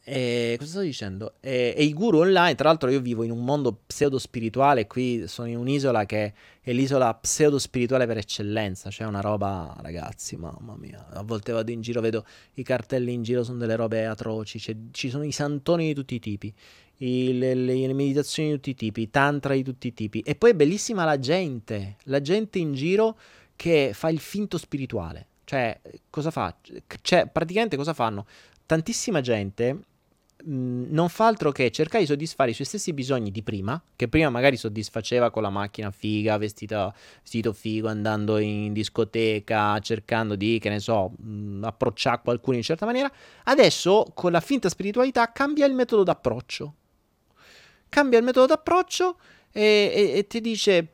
e cosa sto dicendo? E, e, i guru online, tra l'altro io vivo in un mondo pseudo spirituale, qui sono in un'isola che è l'isola pseudo spirituale per eccellenza, cioè una roba, ragazzi, mamma mia, a volte vado in giro, vedo i cartelli in giro, sono delle robe atroci, cioè, ci sono i santoni di tutti i tipi, i, le, le, meditazioni di tutti i tipi, i tantra di tutti i tipi. E poi è bellissima la gente, la gente in giro che fa il finto spirituale. Cioè, cosa fa? Cioè, praticamente cosa fanno? Tantissima gente non fa altro che cercare di soddisfare i suoi stessi bisogni di prima, che prima magari soddisfaceva con la macchina figa, vestito, vestito figo, andando in discoteca, cercando di, che ne so, mh, approcciare qualcuno in certa maniera. Adesso, con la finta spiritualità, cambia il metodo d'approccio. Cambia il metodo d'approccio e, e, e ti dice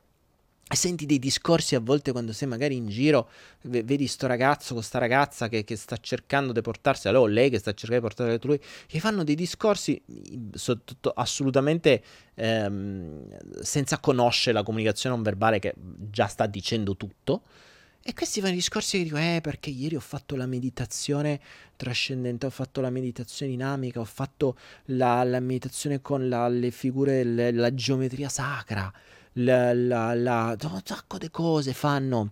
Senti dei discorsi a volte quando sei magari in giro, vedi sto ragazzo con sta ragazza che, che sta cercando di portarsi a lei che sta cercando di portarsi a lui, che fanno dei discorsi sotto, assolutamente ehm, senza conoscere la comunicazione non verbale che già sta dicendo tutto. E questi fanno discorsi che dico, eh, perché ieri ho fatto la meditazione trascendente, ho fatto la meditazione dinamica, ho fatto la, la meditazione con la, le figure, le, la geometria sacra la, la, la, un sacco di cose fanno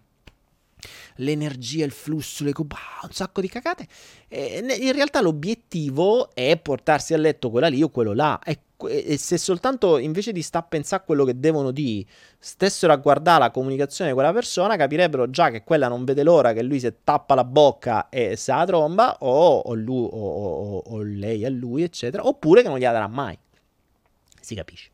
l'energia, il flusso, le, bah, un sacco di cacate. E in realtà l'obiettivo è portarsi a letto quella lì o quello là. E, e se soltanto invece di sta a pensare a quello che devono dire, stessero a guardare la comunicazione di quella persona, capirebbero già che quella non vede l'ora che lui si tappa la bocca e se la tromba, o, o, lui, o, o lei a lui, eccetera, oppure che non gliela darà mai. Si capisce.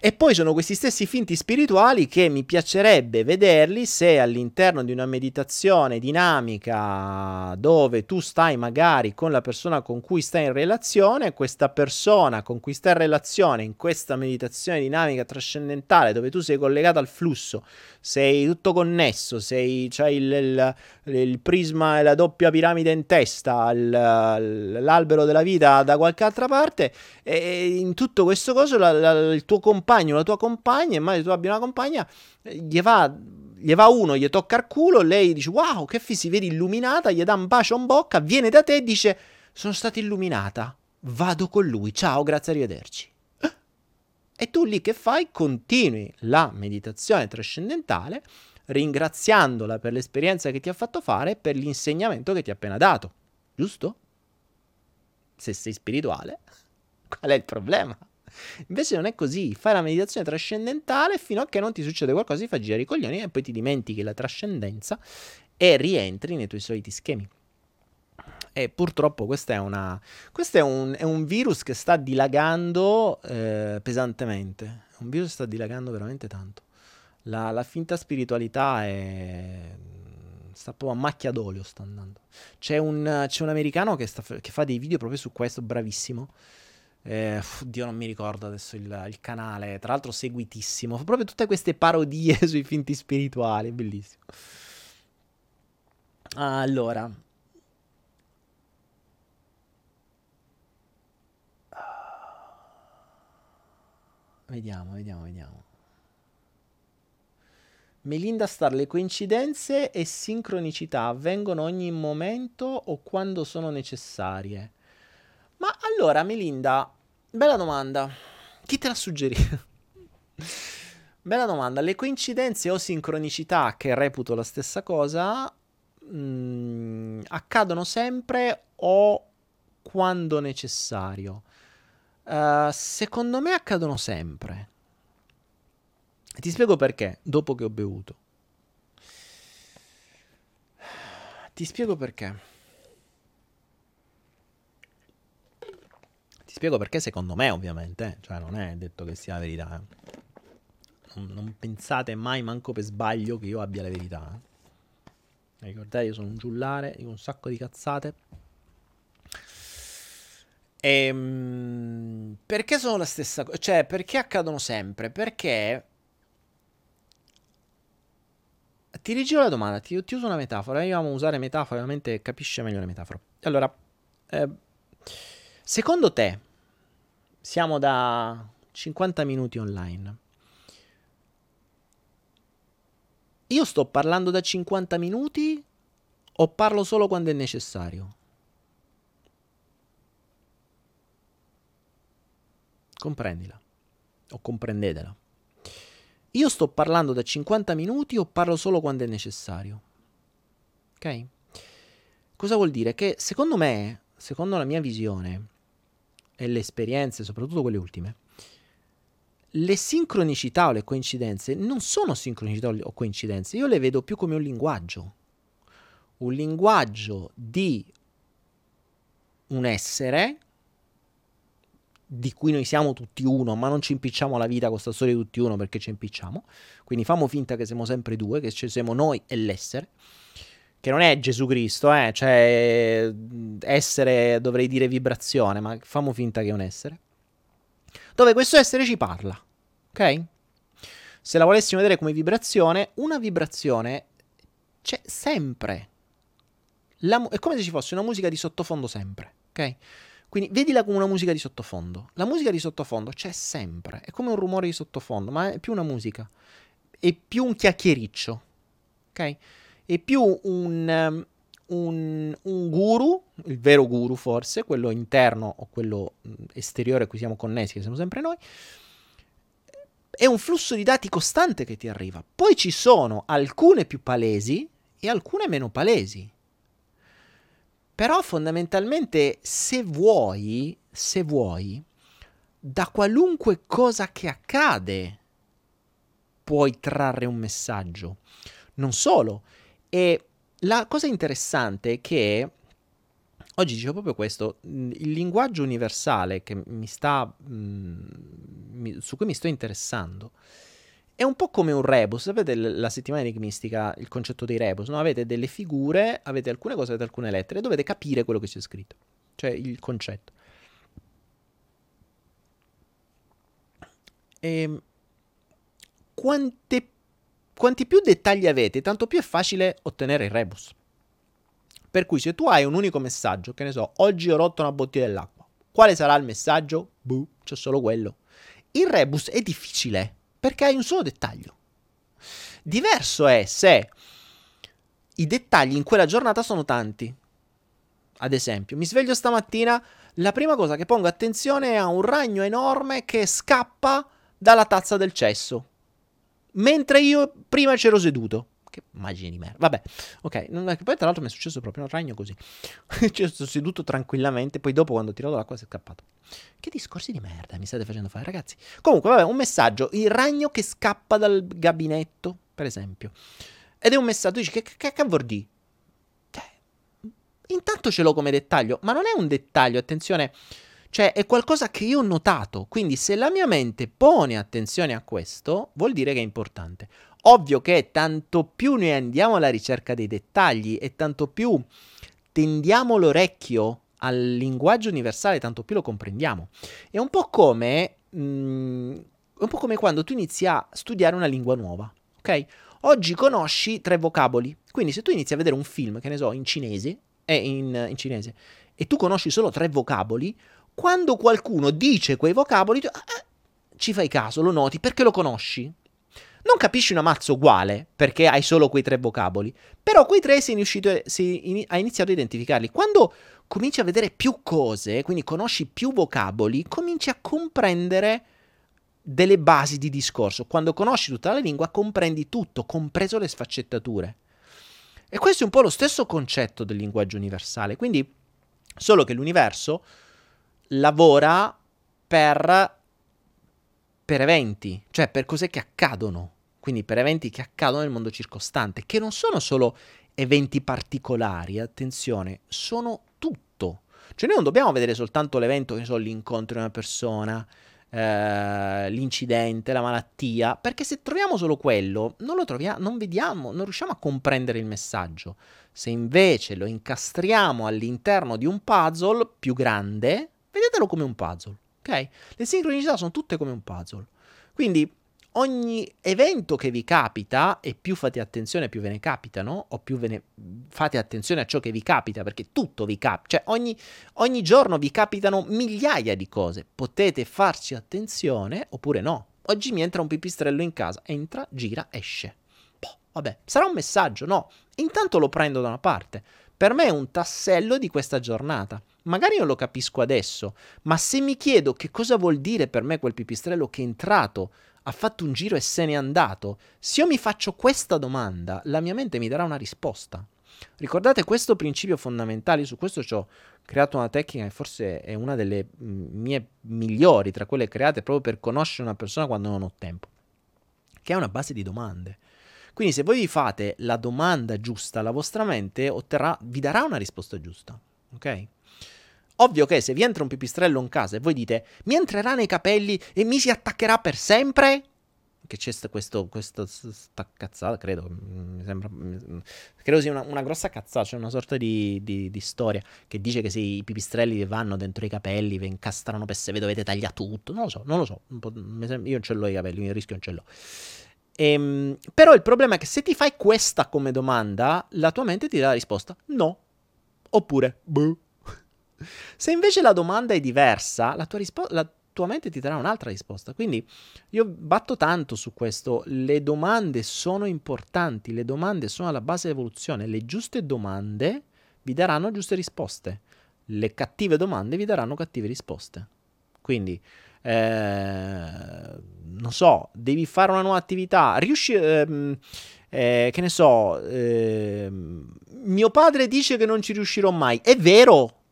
E poi sono questi stessi finti spirituali che mi piacerebbe vederli se all'interno di una meditazione dinamica dove tu stai magari con la persona con cui stai in relazione, questa persona con cui stai in relazione in questa meditazione dinamica trascendentale dove tu sei collegato al flusso, sei tutto connesso, sei, c'hai il, il, il prisma e la doppia piramide in testa, il, l'albero della vita da qualche altra parte e in tutto questo coso la, la, il tuo compagno, la tua compagna, immagini tu abbia una compagna, gli va, gli va uno, gli tocca il culo, lei dice wow che fi, si vede illuminata, gli dà un bacio in bocca, viene da te e dice sono stata illuminata, vado con lui, ciao, grazie, arrivederci. E tu lì che fai? Continui la meditazione trascendentale ringraziandola per l'esperienza che ti ha fatto fare e per l'insegnamento che ti ha appena dato. Giusto? Se sei spirituale, qual è il problema? Invece non è così, fai la meditazione trascendentale fino a che non ti succede qualcosa, ti fa girare i coglioni e poi ti dimentichi la trascendenza e rientri nei tuoi soliti schemi. E purtroppo questo è, una, questo è, un, è un virus che sta dilagando eh, pesantemente. Un virus che sta dilagando veramente tanto. La, la finta spiritualità è sta proprio a macchia d'olio sta andando. C'è un, c'è un americano che, sta, che, fa dei video proprio su questo, bravissimo. Eh, Dio non mi ricordo adesso il, il, canale, tra l'altro seguitissimo. Proprio tutte queste parodie sui finti spirituali, bellissimo. Allora. Vediamo, vediamo, vediamo. Melinda Star, le coincidenze e sincronicità avvengono ogni momento o quando sono necessarie? Ma allora, Melinda, bella domanda. Chi te la suggerì? bella domanda. Le coincidenze o sincronicità, che reputo la stessa cosa, mh, mm, accadono sempre o quando necessario. Uh, secondo me accadono sempre. Ti spiego perché, dopo che ho bevuto. Ti spiego perché. Ti spiego perché secondo me, ovviamente, cioè non è detto che sia la verità. Eh. Non, non, pensate mai, manco per sbaglio, che io abbia la verità. Eh. Ricordate, io sono un giullare, dico un sacco di cazzate. Ehm, perché sono la stessa cosa? Cioè, perché accadono sempre? Perché... Ti rigiro la domanda, ti, ti uso una metafora. Io amo usare metafore, ovviamente capisce meglio le metafore. Allora, eh, Secondo te, siamo da 50 minuti online. Io sto parlando da 50 minuti o parlo solo quando è necessario? Comprendila o comprendetela. Io sto parlando da 50 minuti o parlo solo quando è necessario? Ok? Cosa vuol dire? Che secondo me, secondo la mia visione, e le esperienze, soprattutto quelle ultime, le sincronicità o le coincidenze non sono sincronicità o coincidenze, io le vedo più come un linguaggio. un linguaggio di un essere di cui noi siamo tutti uno, ma non ci impicciamo la vita con questa storia di tutti uno perché ci impicciamo. Quindi famo finta che siamo sempre due, che ci siamo noi e l'essere, che non è Gesù Cristo, eh? cioè essere dovrei dire vibrazione, ma famo finta che è un essere. Dove questo essere ci parla, ok? Se la volessimo vedere come vibrazione, una vibrazione c'è sempre. La, è come se ci fosse una musica di sottofondo sempre, ok? Quindi vedila come una musica di sottofondo. La musica di sottofondo c'è sempre, è come un rumore di sottofondo, ma è più una musica, è più un chiacchiericcio, ok? È più un, um, un, un guru, il vero guru forse, quello interno o quello mm, esteriore a cui siamo connessi, che siamo sempre noi, è un flusso di dati costante che ti arriva. Poi ci sono alcune più palesi e alcune meno palesi. Però fondamentalmente se vuoi, se vuoi, da qualunque cosa che accade puoi trarre un messaggio. Non solo. E la cosa interessante è che oggi dicevo proprio questo, il linguaggio universale che mi sta, mh, su cui mi sto interessando è un po' come un rebus, sapete la settimana enigmistica, il concetto dei rebus, no? Avete delle figure, avete alcune cose, avete alcune lettere, dovete capire quello che c'è scritto, cioè il concetto. E ehm, quante, quanti più dettagli avete, tanto più è facile ottenere il rebus. Per cui se tu hai un unico messaggio, che ne so, oggi ho rotto una bottiglia dell'acqua, quale sarà il messaggio? Buh, c'è solo quello. Il rebus è difficile perché hai un solo dettaglio. Diverso è se i dettagli in quella giornata sono tanti. Ad esempio, mi sveglio stamattina, la prima cosa che pongo attenzione è a un ragno enorme che scappa dalla tazza del cesso, mentre io prima c'ero seduto. Che immagini di merda. Vabbè, ok. Poi tra l'altro mi è successo proprio un ragno così. Ci sono seduto tranquillamente. Poi dopo quando ho tirato l'acqua si è scappato. Che discorsi di merda mi state facendo fare, ragazzi? Comunque, vabbè, un messaggio. Il ragno che scappa dal gabinetto, per esempio. Ed è un messaggio. Dici, che, che, che vuol dire? Cioè, intanto ce l'ho come dettaglio. Ma non è un dettaglio, attenzione. Cioè, è qualcosa che io ho notato. Quindi, se la mia mente pone attenzione a questo, vuol dire che è importante. Ovvio che tanto più noi andiamo alla ricerca dei dettagli e tanto più tendiamo l'orecchio al linguaggio universale, tanto più lo comprendiamo. È un po' come, mm, un po' come quando tu inizi a studiare una lingua nuova, ok? Oggi conosci tre vocaboli, quindi se tu inizi a vedere un film, che ne so, in cinese, eh, in, in cinese, e tu conosci solo tre vocaboli, quando qualcuno dice quei vocaboli, tu, eh, ci fai caso, lo noti, perché lo conosci? Non capisci una mazza uguale perché hai solo quei tre vocaboli, però quei tre sei, riuscito, sei in, hai iniziato a identificarli. Quando cominci a vedere più cose, quindi conosci più vocaboli, cominci a comprendere delle basi di discorso. Quando conosci tutta la lingua, comprendi tutto, compreso le sfaccettature. E questo è un po' lo stesso concetto del linguaggio universale. Quindi, solo che l'universo lavora per, per eventi, cioè per cose che accadono quindi per eventi che accadono nel mondo circostante, che non sono solo eventi particolari, attenzione, sono tutto. Cioè noi non dobbiamo vedere soltanto l'evento, che so, l'incontro di una persona, eh, l'incidente, la malattia, perché se troviamo solo quello, non lo troviamo, non vediamo, non riusciamo a comprendere il messaggio. Se invece lo incastriamo all'interno di un puzzle più grande, vedetelo come un puzzle, ok? Le sincronicità sono tutte come un puzzle. Quindi ogni evento che vi capita, e più fate attenzione, più ve ne capitano, o più ve ne fate attenzione a ciò che vi capita, perché tutto vi capita, cioè ogni, ogni giorno vi capitano migliaia di cose. Potete farci attenzione oppure no. Oggi mi entra un pipistrello in casa, entra, gira, esce. Boh, vabbè, sarà un messaggio, no? Intanto lo prendo da una parte. Per me è un tassello di questa giornata. Magari non lo capisco adesso, ma se mi chiedo che cosa vuol dire per me quel pipistrello che è entrato ha fatto un giro e se n'è andato. Se io mi faccio questa domanda, la mia mente mi darà una risposta. Ricordate questo principio fondamentale, su questo ci ho creato una tecnica che forse è una delle mm, mie migliori tra quelle create proprio per conoscere una persona quando non ho tempo, che è una base di domande. Quindi se voi vi fate la domanda giusta, la vostra mente otterrà, vi darà una risposta giusta. Ok? Ovvio che se vi entra un pipistrello in casa e voi dite mi entrerà nei capelli e mi si attaccherà per sempre, che c'è questo, questa sta cazzata, credo, mi sembra, credo sia una, una grossa cazzata, cioè una sorta di, di, di, storia che dice che se i pipistrelli vanno dentro i capelli, vi incastrano per se vi dovete tagliare tutto, non lo so, non lo so, io ce l'ho i capelli, il rischio non ce l'ho. Ehm, però il problema è che se ti fai questa come domanda, la tua mente ti dà la risposta no, oppure boh. Se invece la domanda è diversa, la tua risposta tua mente ti darà un'altra risposta. Quindi io batto tanto su questo, le domande sono importanti, le domande sono alla base dell'evoluzione, le giuste domande vi daranno giuste risposte, le cattive domande vi daranno cattive risposte. Quindi, eh, non so, devi fare una nuova attività, riusci... Ehm, eh, che ne so, eh, mio padre dice che non ci riuscirò mai, è vero?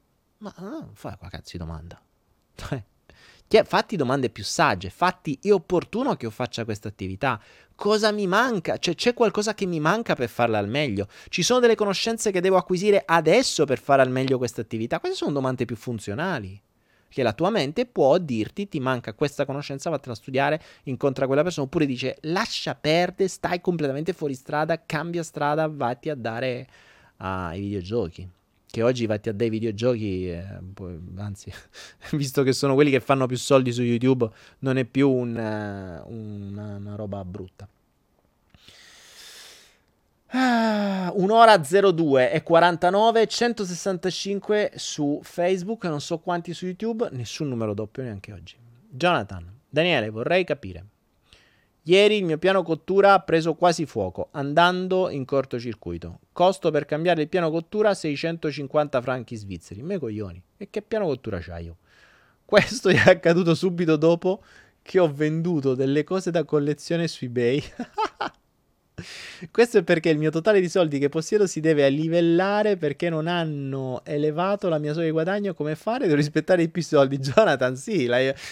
Ma ah, fai qua cazzo di domanda. fatti domande più sagge, fatti è opportuno che io faccia questa attività? Cosa mi manca? Cioè c'è qualcosa che mi manca per farla al meglio? Ci sono delle conoscenze che devo acquisire adesso per fare al meglio questa attività? Queste sono domande più funzionali. Che la tua mente può dirti ti manca questa conoscenza, vattela a studiare, incontra quella persona, oppure dice lascia perdere, stai completamente fuori strada, cambia strada, vatti a dare ai videogiochi che oggi vatti a dei videogiochi, eh, anzi, visto che sono quelli che fanno più soldi su YouTube, non è più un, uh, una, una, roba brutta. Ah, un'ora 02 e 49, 165 su Facebook, non so quanti su YouTube, nessun numero doppio neanche oggi. Jonathan, Daniele, vorrei capire. Ieri il mio piano cottura ha preso quasi fuoco, andando in cortocircuito. Costo per cambiare il piano cottura 650 franchi svizzeri. Me coglioni. E che piano cottura c'hai io? Questo è accaduto subito dopo che ho venduto delle cose da collezione su eBay. Questo è perché il mio totale di soldi che possiedo si deve livellare perché non hanno elevato la mia soglia di guadagno. Come fare? Devo rispettare i più soldi. Jonathan, sì,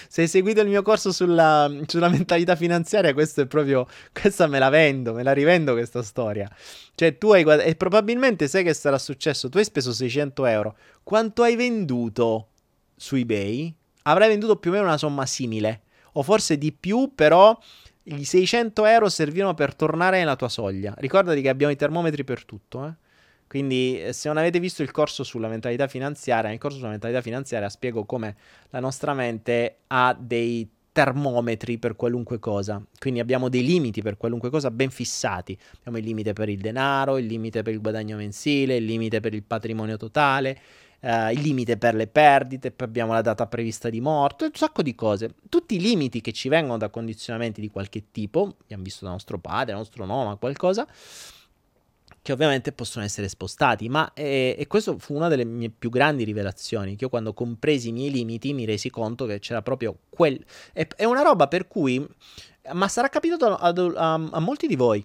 se hai seguito il mio corso sulla, sulla mentalità finanziaria, questo è proprio. Questa me la vendo, me la rivendo questa storia. Cioè, tu hai guadagnato. E probabilmente sai che sarà successo. Tu hai speso 600 euro. Quanto hai venduto su eBay? Avrai venduto più o meno una somma simile. O forse di più, però i 600 euro servivano per tornare nella tua soglia. Ricordati che abbiamo i termometri per tutto, eh? Quindi, eh, se non avete visto il corso sulla mentalità finanziaria, nel corso sulla mentalità finanziaria spiego come la nostra mente ha dei termometri per qualunque cosa. Quindi abbiamo dei limiti per qualunque cosa ben fissati. Abbiamo il limite per il denaro, il limite per il guadagno mensile, il limite per il patrimonio totale, uh, il limite per le perdite, poi abbiamo la data prevista di morte, un sacco di cose. Tutti i limiti che ci vengono da condizionamenti di qualche tipo, abbiamo visto da nostro padre, da nostro nonno, qualcosa, che ovviamente possono essere spostati, ma eh, e questo fu una delle mie più grandi rivelazioni, che io quando compresi i miei limiti mi resi conto che c'era proprio quel... È, è una roba per cui... Ma sarà capitato a, a, a molti di voi.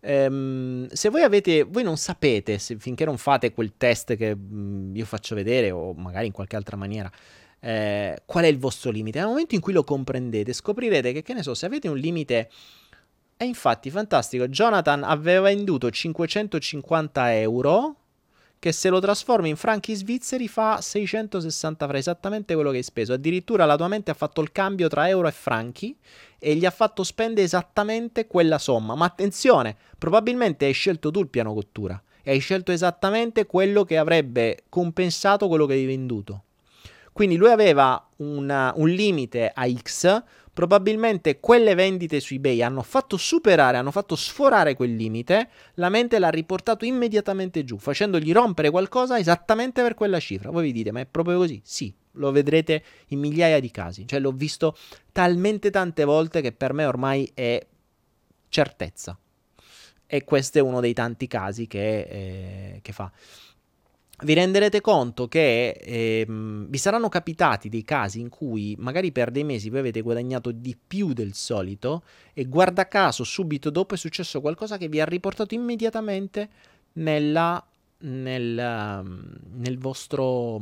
Ehm, se voi avete, voi non sapete, se, finché non fate quel test che mh, mm, io faccio vedere, o magari in qualche altra maniera, eh, qual è il vostro limite. Nel momento in cui lo comprendete, scoprirete che, che ne so, se avete un limite. E infatti, fantastico. Jonathan aveva venduto 550 euro. Che se lo trasformi in franchi svizzeri fa 660 fra esattamente quello che hai speso. Addirittura la tua mente ha fatto il cambio tra euro e franchi e gli ha fatto spendere esattamente quella somma. Ma attenzione, probabilmente hai scelto tu il piano cottura e hai scelto esattamente quello che avrebbe compensato quello che hai venduto. Quindi lui aveva una, un limite a X, probabilmente quelle vendite su eBay hanno fatto superare, hanno fatto sforare quel limite, la mente l'ha riportato immediatamente giù, facendogli rompere qualcosa esattamente per quella cifra. Voi vi dite, ma è proprio così? Sì, lo vedrete in migliaia di casi, cioè l'ho visto talmente tante volte che per me ormai è certezza. E questo è uno dei tanti casi che, eh, che fa. Vi renderete conto che eh, vi saranno capitati dei casi in cui magari per dei mesi voi avete guadagnato di più del solito e guarda caso subito dopo è successo qualcosa che vi ha riportato immediatamente nella, nel, nel vostro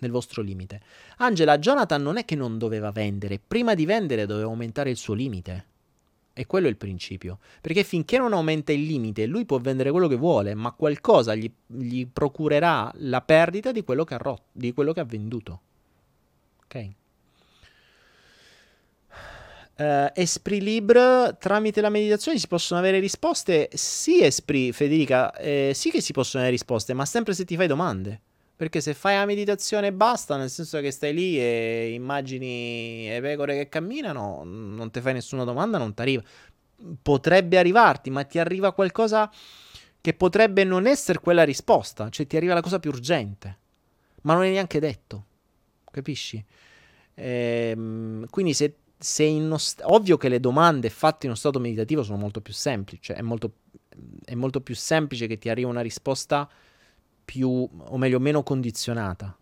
nel vostro limite. Angela, Jonathan non è che non doveva vendere, prima di vendere doveva aumentare il suo limite. E quello è il principio. Perché finché non aumenta il limite, lui può vendere quello che vuole, ma qualcosa gli, gli procurerà la perdita di quello che ha, rotto, di quello che ha venduto. Ok? Uh, Esprit Libre tramite la meditazione si possono avere risposte? Sì, Esprit, Federica, eh, sì che si possono avere risposte, ma sempre se ti fai domande. Perché se fai la meditazione basta, nel senso che stai lì e immagini le pecore che camminano, non ti fai nessuna domanda, non ti arriva. Potrebbe arrivarti, ma ti arriva qualcosa che potrebbe non essere quella risposta, cioè ti arriva la cosa più urgente, ma non è neanche detto, capisci? Ehm, quindi se se in st- ovvio che le domande fatte in uno stato meditativo sono molto più semplici, cioè è molto, è molto più semplice che ti arrivi una risposta più, o meglio, meno condizionata.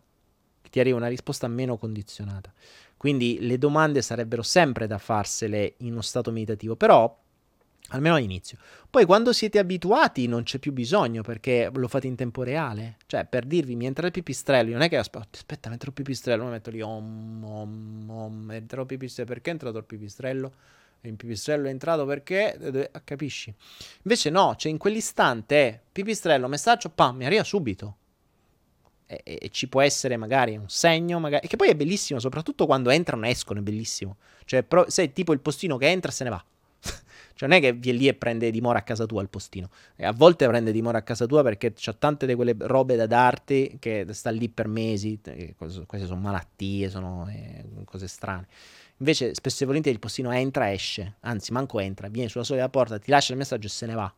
Ti arrivi una risposta meno condizionata. Quindi le domande sarebbero sempre da farsele in uno stato meditativo, però Almeno all'inizio. Poi quando siete abituati non c'è più bisogno perché lo fate in tempo reale. Cioè, per dirvi, mi entra il pipistrello, non è che aspetta, aspetta, metto il pipistrello, mi metto lì, om, om, om, entra il pipistrello, perché è entrato il pipistrello? Il pipistrello è entrato perché, eh, capisci? Invece no, cioè in quell'istante, pipistrello, messaggio, pam, mi arriva subito. E, e, e, ci può essere magari un segno, magari, che poi è bellissimo, soprattutto quando entrano e escono, è bellissimo. Cioè, pro, se tipo il postino che entra e se ne va. Cioè non è che viene lì e prende dimora a casa tua il postino. E a volte prende dimora a casa tua perché c'ha tante di quelle robe da darti che sta lì per mesi. Queste sono malattie, sono eh, cose strane. Invece spesso e volentieri il postino entra, esce. Anzi, manco entra, viene sulla solita porta, ti lascia il messaggio e se ne va.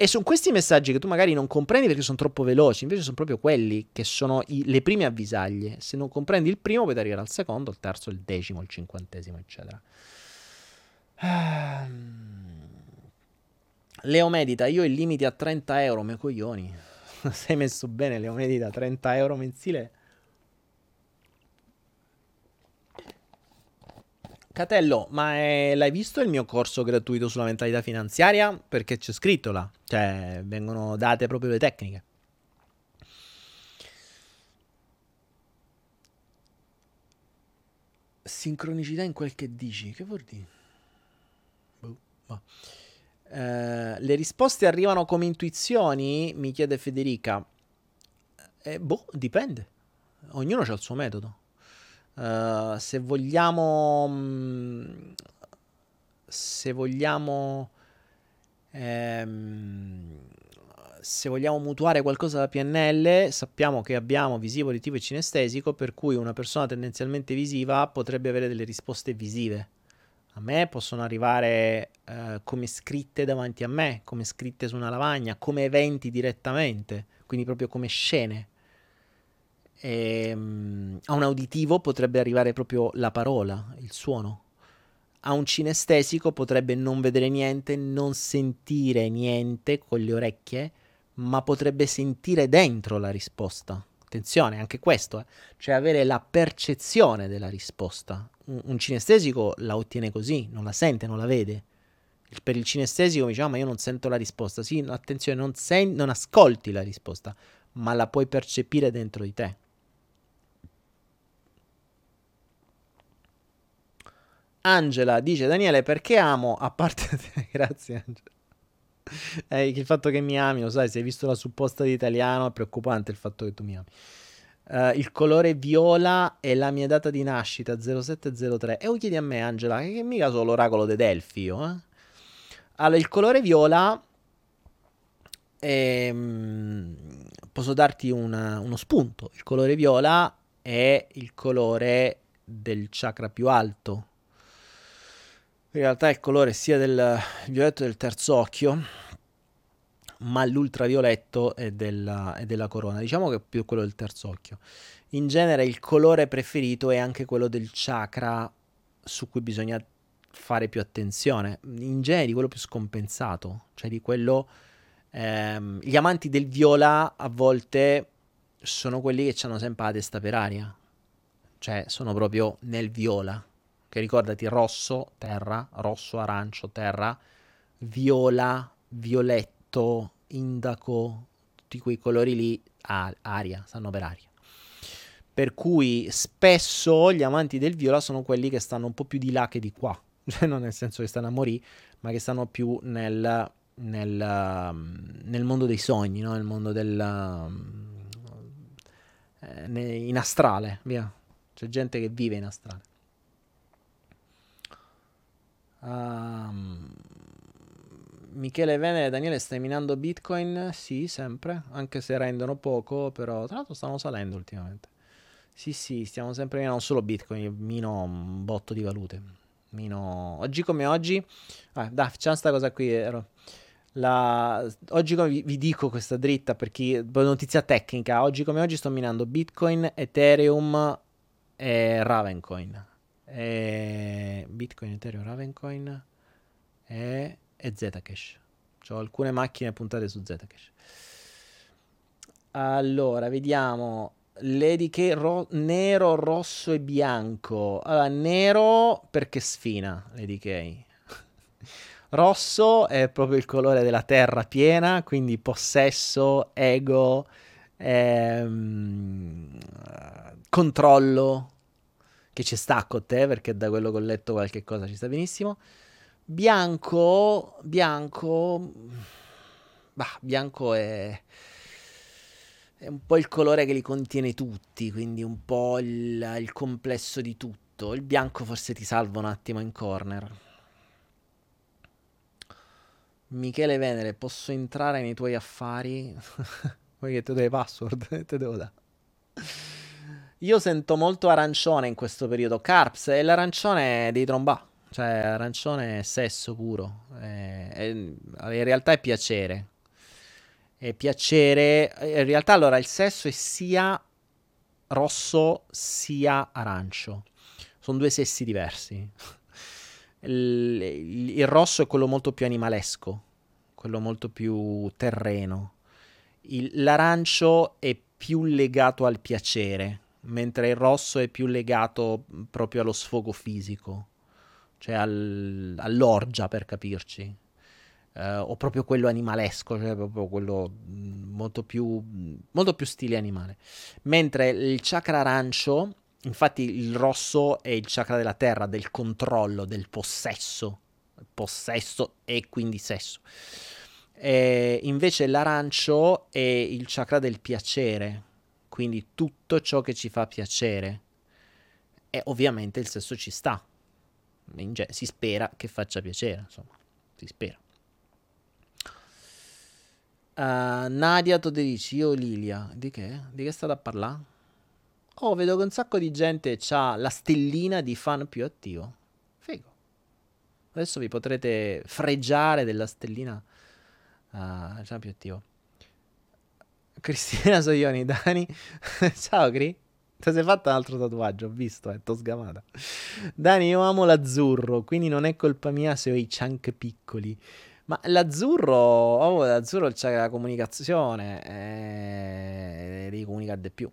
E sono questi messaggi che tu magari non comprendi perché sono troppo veloci, invece sono proprio quelli che sono i, le prime avvisaglie. Se non comprendi il primo, puoi arrivare al secondo, il terzo, il decimo, il cinquantesimo, eccetera. Ehm, Leo Medita, io il limite a 30 euro, me coglioni. Sei messo bene, Leo Medita, 30 euro mensile. Catello, ma è... l'hai visto il mio corso gratuito sulla mentalità finanziaria? Perché c'è scritto là, cioè vengono date proprio le tecniche. Sincronicità in quel che dici, che vuol dire? Eh, le risposte arrivano come intuizioni? Mi chiede Federica. Eh, boh, dipende. Ognuno ha il suo metodo. Uh, se vogliamo... Mh, se vogliamo... Ehm, se vogliamo mutuare qualcosa da PNL, sappiamo che abbiamo visivo, uditivo e cinestesico, per cui una persona tendenzialmente visiva potrebbe avere delle risposte visive a me possono arrivare eh, come scritte davanti a me, come scritte su una lavagna, come eventi direttamente, quindi proprio come scene. E, um, a un uditivo potrebbe arrivare proprio la parola, il suono. A un cinestesico potrebbe non vedere niente, non sentire niente con le orecchie, ma potrebbe sentire dentro la risposta. Attenzione, anche questo, eh. cioè avere la percezione della risposta. Un, un, cinestesico la ottiene così, non la sente, non la vede. Per il cinestesico mi diciamo, ma io non sento la risposta. Sì, attenzione, non, sen- non ascolti la risposta, ma la puoi percepire dentro di te. Angela dice Daniele perché amo a parte te? Grazie Angela. Eh, il fatto che mi ami, lo sai, se hai visto la supposta di italiano è preoccupante il fatto che tu mi ami. Uh, il colore viola è la mia data di nascita 0703 e lo chiedi a me Angela che mica sono l'oracolo dei Delfi io eh? allora il colore viola è, um, posso darti una, uno spunto. Il colore viola è il colore del chakra più alto in realtà il colore sia del violetto del terzo occhio, ma l'ultravioletto è della, è della corona. Diciamo che è più quello del terzo occhio. In genere il colore preferito è anche quello del chakra su cui bisogna fare più attenzione. In genere di quello più scompensato, cioè di quello... Ehm, gli amanti del viola a volte sono quelli che hanno sempre la testa per aria, cioè sono proprio nel viola che ricordati rosso, terra, rosso, arancio, terra, viola, violetto, indaco, tutti quei colori lì, ah, aria, stanno per aria. Per cui spesso gli amanti del viola sono quelli che stanno un po' più di là che di qua, cioè non nel senso che stanno a morire, ma che stanno più nel, nel, nel mondo dei sogni, no? nel mondo del... Eh, in astrale, via. C'è gente che vive in astrale. Um, Michele Venere, Daniele, stai minando Bitcoin? Sì, sempre, anche se rendono poco, però tra l'altro stanno salendo ultimamente. Sì, sì, stiamo sempre minando non solo Bitcoin, mino un botto di valute. Mino... Oggi come oggi... Ah, dai, facciamo questa cosa qui. Ero... La... Oggi come vi, vi, dico questa dritta perché notizia tecnica. Oggi come oggi sto minando Bitcoin, Ethereum e Ravencoin. E... Bitcoin, Ethereum, Ravencoin e e Zcash. Ho alcune macchine puntate su Zcash. Allora, vediamo. Lady K ro- nero, rosso e bianco. Allora, nero perché sfina Lady K. rosso è proprio il colore della terra piena, quindi possesso, ego, ehm, controllo, che ci sta con te perché da quello che ho letto qualche cosa ci sta benissimo. Bianco, bianco, bah, bianco è, è un po' il colore che li contiene tutti, quindi un po' il, il complesso di tutto. Il bianco forse ti salva un attimo in corner. Michele Venere, posso entrare nei tuoi affari? Vuoi che te le password? te devo dare. Io sento molto arancione in questo periodo. Carps è l'arancione dei trombà. Cioè, arancione è sesso puro. È, è, in realtà è piacere. È piacere. In realtà, allora, il sesso è sia rosso sia arancio. Sono due sessi diversi. Il, il, il rosso è quello molto più animalesco, quello molto più terreno. Il, l'arancio è più legato al piacere, mentre il rosso è più legato proprio allo sfogo fisico cioè al, all'orgia per capirci, eh, o proprio quello animalesco, cioè proprio quello mm, molto più, molto più stile animale. Mentre il chakra arancio, infatti il rosso è il chakra della terra, del controllo, del possesso, possesso e quindi sesso. E invece l'arancio è il chakra del piacere, quindi tutto ciò che ci fa piacere. E ovviamente il sesso ci sta, ge- si spera che faccia piacere, insomma, si spera. Uh, Nadia Toderici, io Lilia, di che? Di che state a parlare? Oh, vedo che un sacco di gente ha la stellina di fan più attivo. Figo. Adesso vi potrete fregiare della stellina uh, più attivo. Cristina Soioni, Dani. Ciao, Cri. Ti sei fatto un altro tatuaggio, ho visto, eh, t'ho sgamata. Dani, io amo l'azzurro, quindi non è colpa mia se ho i chunk piccoli. Ma l'azzurro, oh, l'azzurro c'è la comunicazione, eh, devi comunicare di più.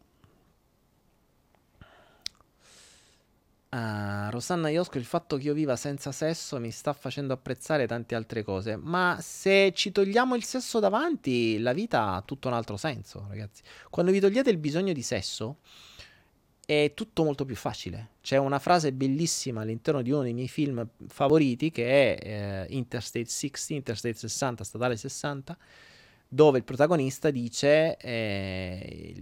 Uh, Rosanna Iosco, il fatto che io viva senza sesso mi sta facendo apprezzare tante altre cose. Ma se ci togliamo il sesso davanti, la vita ha tutto un altro senso, ragazzi. Quando vi togliete il bisogno di sesso, è tutto molto più facile. C'è una frase bellissima all'interno di uno dei miei film favoriti che è eh, Interstate 60, Interstate 60, Statale 60, dove il protagonista dice eh,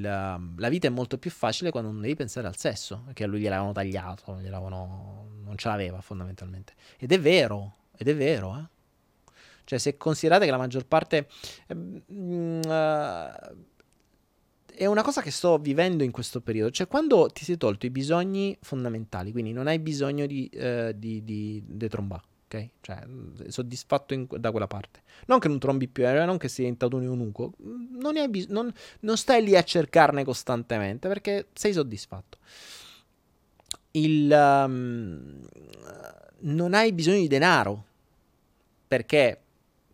la, la, vita è molto più facile quando non devi pensare al sesso, perché a lui gliel'avevano tagliato, gliel'avevano, non ce l'aveva fondamentalmente. Ed è vero, ed è vero, eh. Cioè, se considerate che la maggior parte... Eh, mh, uh, è una cosa che sto vivendo in questo periodo, cioè quando ti sei tolto i bisogni fondamentali, quindi non hai bisogno di, eh, di, di, di trombare, ok? Cioè, soddisfatto in, da quella parte. Non che non trombi più, eh, non che sei diventato un eunuco, non, bis- non, non stai lì a cercarne costantemente perché sei soddisfatto. Il, um, non hai bisogno di denaro perché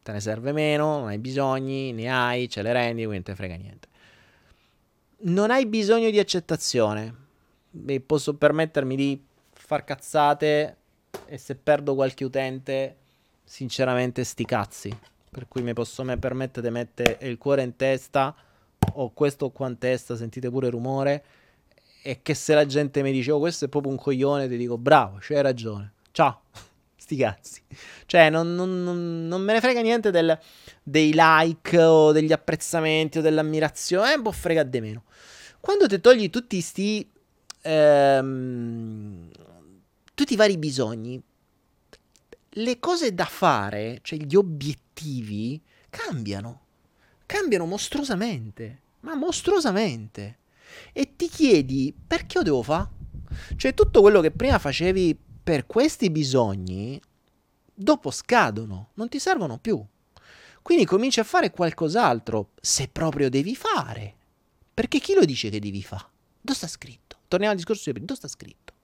te ne serve meno, non hai bisogni, ne hai, ce le rendi, quindi non te frega niente non hai bisogno di accettazione. Beh, posso permettermi di far cazzate e se perdo qualche utente, sinceramente sti cazzi. Per cui mi posso me permettere di mettere il cuore in testa o questo qua in testa, sentite pure il rumore e che se la gente mi dice "Oh, questo è proprio un coglione", ti dico "Bravo, c'hai ragione". Ciao. Sti cazzi. Cioè, non, non, non, non me ne frega niente del, dei like o degli apprezzamenti o dell'ammirazione. Eh, po' frega di meno. Quando ti togli tutti sti... Ehm, tutti i vari bisogni, le cose da fare, cioè gli obiettivi, cambiano. Cambiano mostruosamente. Ma mostruosamente. E ti chiedi perché lo devo fare? Cioè tutto quello che prima facevi per questi bisogni, dopo scadono, non ti servono più. Quindi cominci a fare qualcos'altro, se proprio devi fare. Perché chi lo dice che devi fare? Dove sta scritto? Torniamo al discorso di prima, dove sta scritto?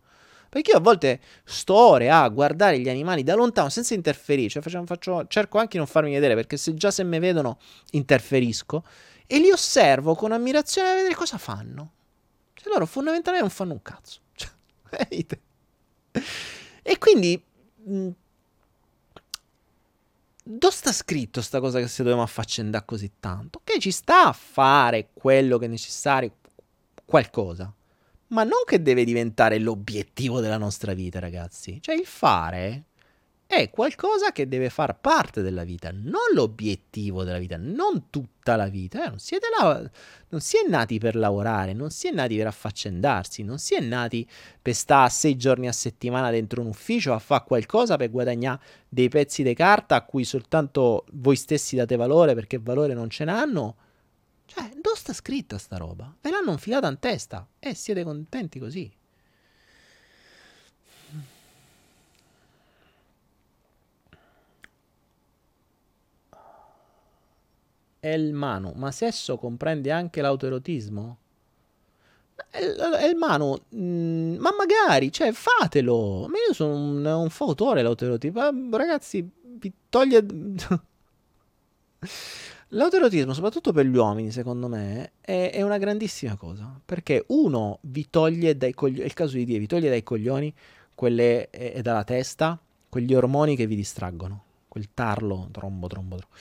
Perché io a volte sto ore a guardare gli animali da lontano senza interferire, cioè faccio, faccio, cerco anche di non farmi vedere perché se già se mi vedono interferisco e li osservo con ammirazione a vedere cosa fanno. Cioè loro fondamentalmente non fanno un cazzo. Cioè, e quindi... Mh, dove sta scritto sta cosa che se dobbiamo affaccendare così tanto? Che ci sta a fare quello che è necessario, qualcosa ma non che deve diventare l'obiettivo della nostra vita, ragazzi. Cioè il fare è qualcosa che deve far parte della vita, non l'obiettivo della vita, non tutta la vita. Eh, non, siete la... non si è nati per lavorare, non si è nati per affaccendarsi, non si è nati per stare sei giorni a settimana dentro un ufficio a fare qualcosa per guadagnare dei pezzi di carta a cui soltanto voi stessi date valore perché valore non ce n'hanno cioè, dove sta scritta sta roba? Ve l'hanno infilata in testa e siete contenti così. El mano, ma sesso comprende anche l'autoerotismo? El mano, mm, ma magari, cioè fatelo. Ma io sono un, un fautore l'autoerotismo. Ragazzi, vi toglie... L'autoerotismo, soprattutto per gli uomini, secondo me, è, è, una grandissima cosa. Perché uno vi toglie dai coglioni, è il caso di Dio, vi toglie dai coglioni quelle, e, e, dalla testa quegli ormoni che vi distraggono. Quel tarlo, trombo, trombo, trombo.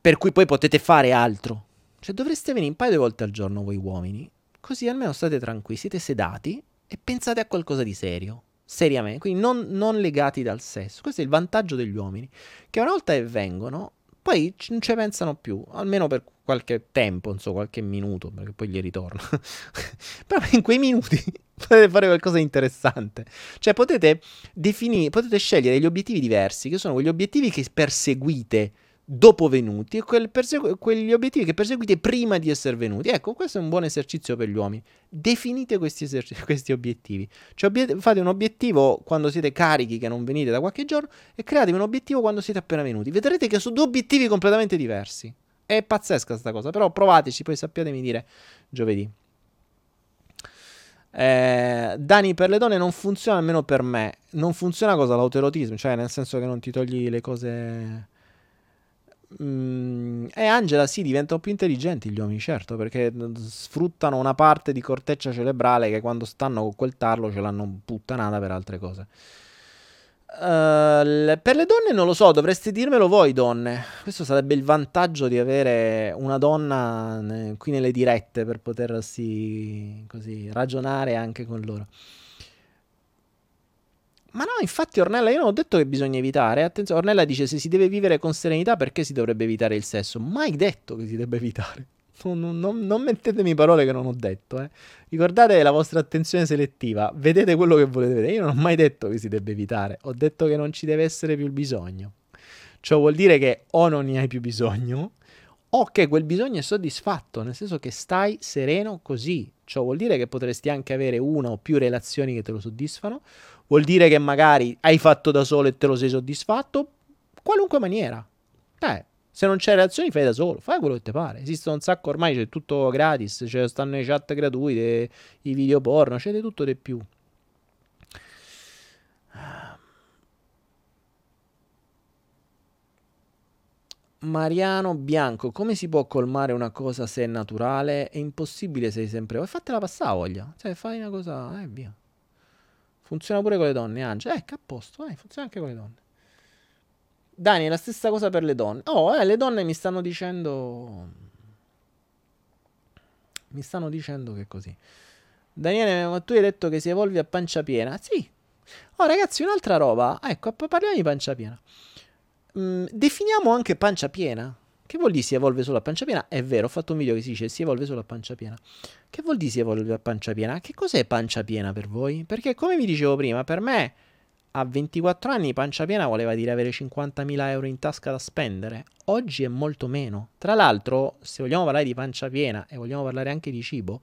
Per cui poi potete fare altro. Cioè dovreste venire un paio di volte al giorno voi uomini, così almeno state tranquilli, siete sedati e pensate a qualcosa di serio. Seriamente, quindi non, non legati dal sesso. Questo è il vantaggio degli uomini, che una volta che vengono poi non ci pensano più, almeno per qualche tempo, non so, qualche minuto, perché poi gli ritorno. Però in quei minuti potete fare qualcosa di interessante. Cioè potete definire, potete scegliere degli obiettivi diversi, che sono quegli obiettivi che perseguite dopo venuti e persegu- quegli obiettivi che perseguite prima di essere venuti. Ecco, questo è un buon esercizio per gli uomini. Definite questi, eserci- questi obiettivi. Cioè, obiet- fate un obiettivo quando siete carichi, che non venite da qualche giorno, e createvi un obiettivo quando siete appena venuti. Vedrete che sono due obiettivi completamente diversi. È pazzesca questa cosa, però provateci, poi sappiatemi dire giovedì. Eh, Dani per le donne non funziona almeno per me. Non funziona cosa? L'autoerotismo, cioè nel senso che non ti togli le cose Mm, e Angela sì, diventano più intelligenti gli uomini, certo, perché sfruttano una parte di corteccia cerebrale che quando stanno con quel tarlo ce l'hanno puttanata per altre cose. Uh, per le donne non lo so, dovreste dirmelo voi donne. Questo sarebbe il vantaggio di avere una donna ne, qui nelle dirette per potersi così ragionare anche con loro. Ma no, infatti Ornella, io non ho detto che bisogna evitare. Attenzione, Ornella dice se si deve vivere con serenità perché si dovrebbe evitare il sesso? Mai detto che si debba evitare. Non, non, non mettetemi parole che non ho detto. Eh. Ricordate la vostra attenzione selettiva. Vedete quello che volete vedere. Io non ho mai detto che si debba evitare. Ho detto che non ci deve essere più il bisogno. Ciò vuol dire che o non ne hai più bisogno o che quel bisogno è soddisfatto, nel senso che stai sereno così. Ciò vuol dire che potresti anche avere una o più relazioni che te lo soddisfano vuol dire che magari hai fatto da solo e te lo sei soddisfatto. Qualunque maniera. Eh, se non c'è reazioni, fai da solo, fai quello che ti pare. Esistono un sacco ormai, c'è tutto gratis, cioè stanno i chat gratuiti, i video porno, c'è di tutto di più. Mariano Bianco, come si può colmare una cosa se è naturale? È impossibile se sei sempre... Fatela passare voglia, cioè fai una cosa e eh, via. Funziona pure con le donne, Angela. Ecco, a posto, eh, funziona anche con le donne. Dani, è la stessa cosa per le donne. Oh, eh, le donne mi stanno dicendo... Mi stanno dicendo che è così. Daniele, ma tu hai detto che si evolve a pancia piena. Sì, Oh ragazzi, un'altra roba, ecco, parliamo di pancia piena. Mm, definiamo anche pancia piena. Che vuol dire si evolve solo a pancia piena? È vero, ho fatto un video che si dice si evolve solo a pancia piena. Che vuol dire si evolve a pancia piena? Che cos'è pancia piena per voi? Perché come vi dicevo prima, per me a 24 anni pancia piena voleva dire avere 50.000 euro in tasca da spendere. Oggi è molto meno. Tra l'altro, se vogliamo parlare di pancia piena e vogliamo parlare anche di cibo,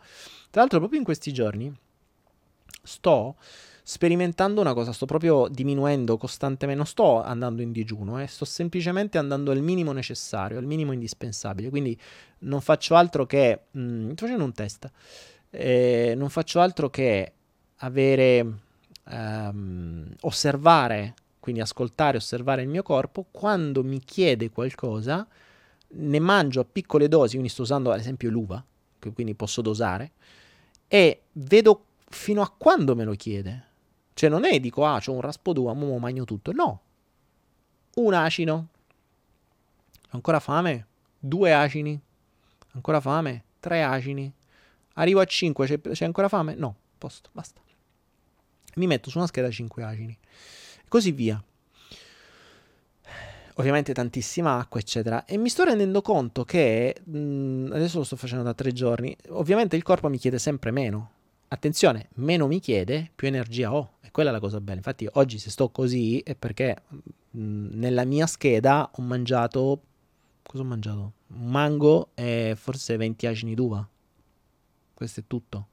tra l'altro proprio in questi giorni sto sperimentando una cosa, sto proprio diminuendo costantemente, non sto andando in digiuno, eh, sto semplicemente andando al minimo necessario, al minimo indispensabile, quindi non faccio altro che, mh, mm, sto facendo un test, eh, non faccio altro che avere, ehm, osservare, quindi ascoltare, osservare il mio corpo, quando mi chiede qualcosa, ne mangio a piccole dosi, quindi sto usando ad esempio l'uva, che quindi posso dosare, e vedo fino a quando me lo chiede. Cioè non è dico, ah, c'ho un raspo d'uva, mo magno tutto. No. Un acino. Ancora fame? Due acini. Ancora fame? Tre acini. Arrivo a 5, c'è, c'è ancora fame? No, posto, basta. Mi metto su una scheda 5 acini. E così via. Ovviamente tantissima acqua, eccetera. E mi sto rendendo conto che, mh, adesso lo sto facendo da tre giorni, ovviamente il corpo mi chiede sempre meno attenzione, meno mi chiede, più energia ho. E quella è la cosa bella. Infatti, oggi se sto così è perché mh, nella mia scheda ho mangiato. Cosa ho mangiato? Un mango e forse 20 acini d'uva. Questo è tutto.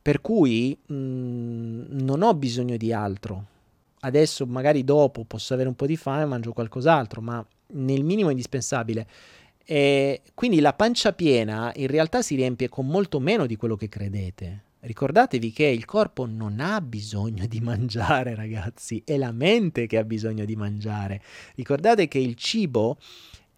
Per cui mh, non ho bisogno di altro. Adesso, magari dopo, posso avere un po' di fame e mangio qualcos'altro, ma nel minimo indispensabile. E quindi la pancia piena in realtà si riempie con molto meno di quello che credete. Ricordatevi che il corpo non ha bisogno di mangiare, ragazzi, è la mente che ha bisogno di mangiare. Ricordate che il cibo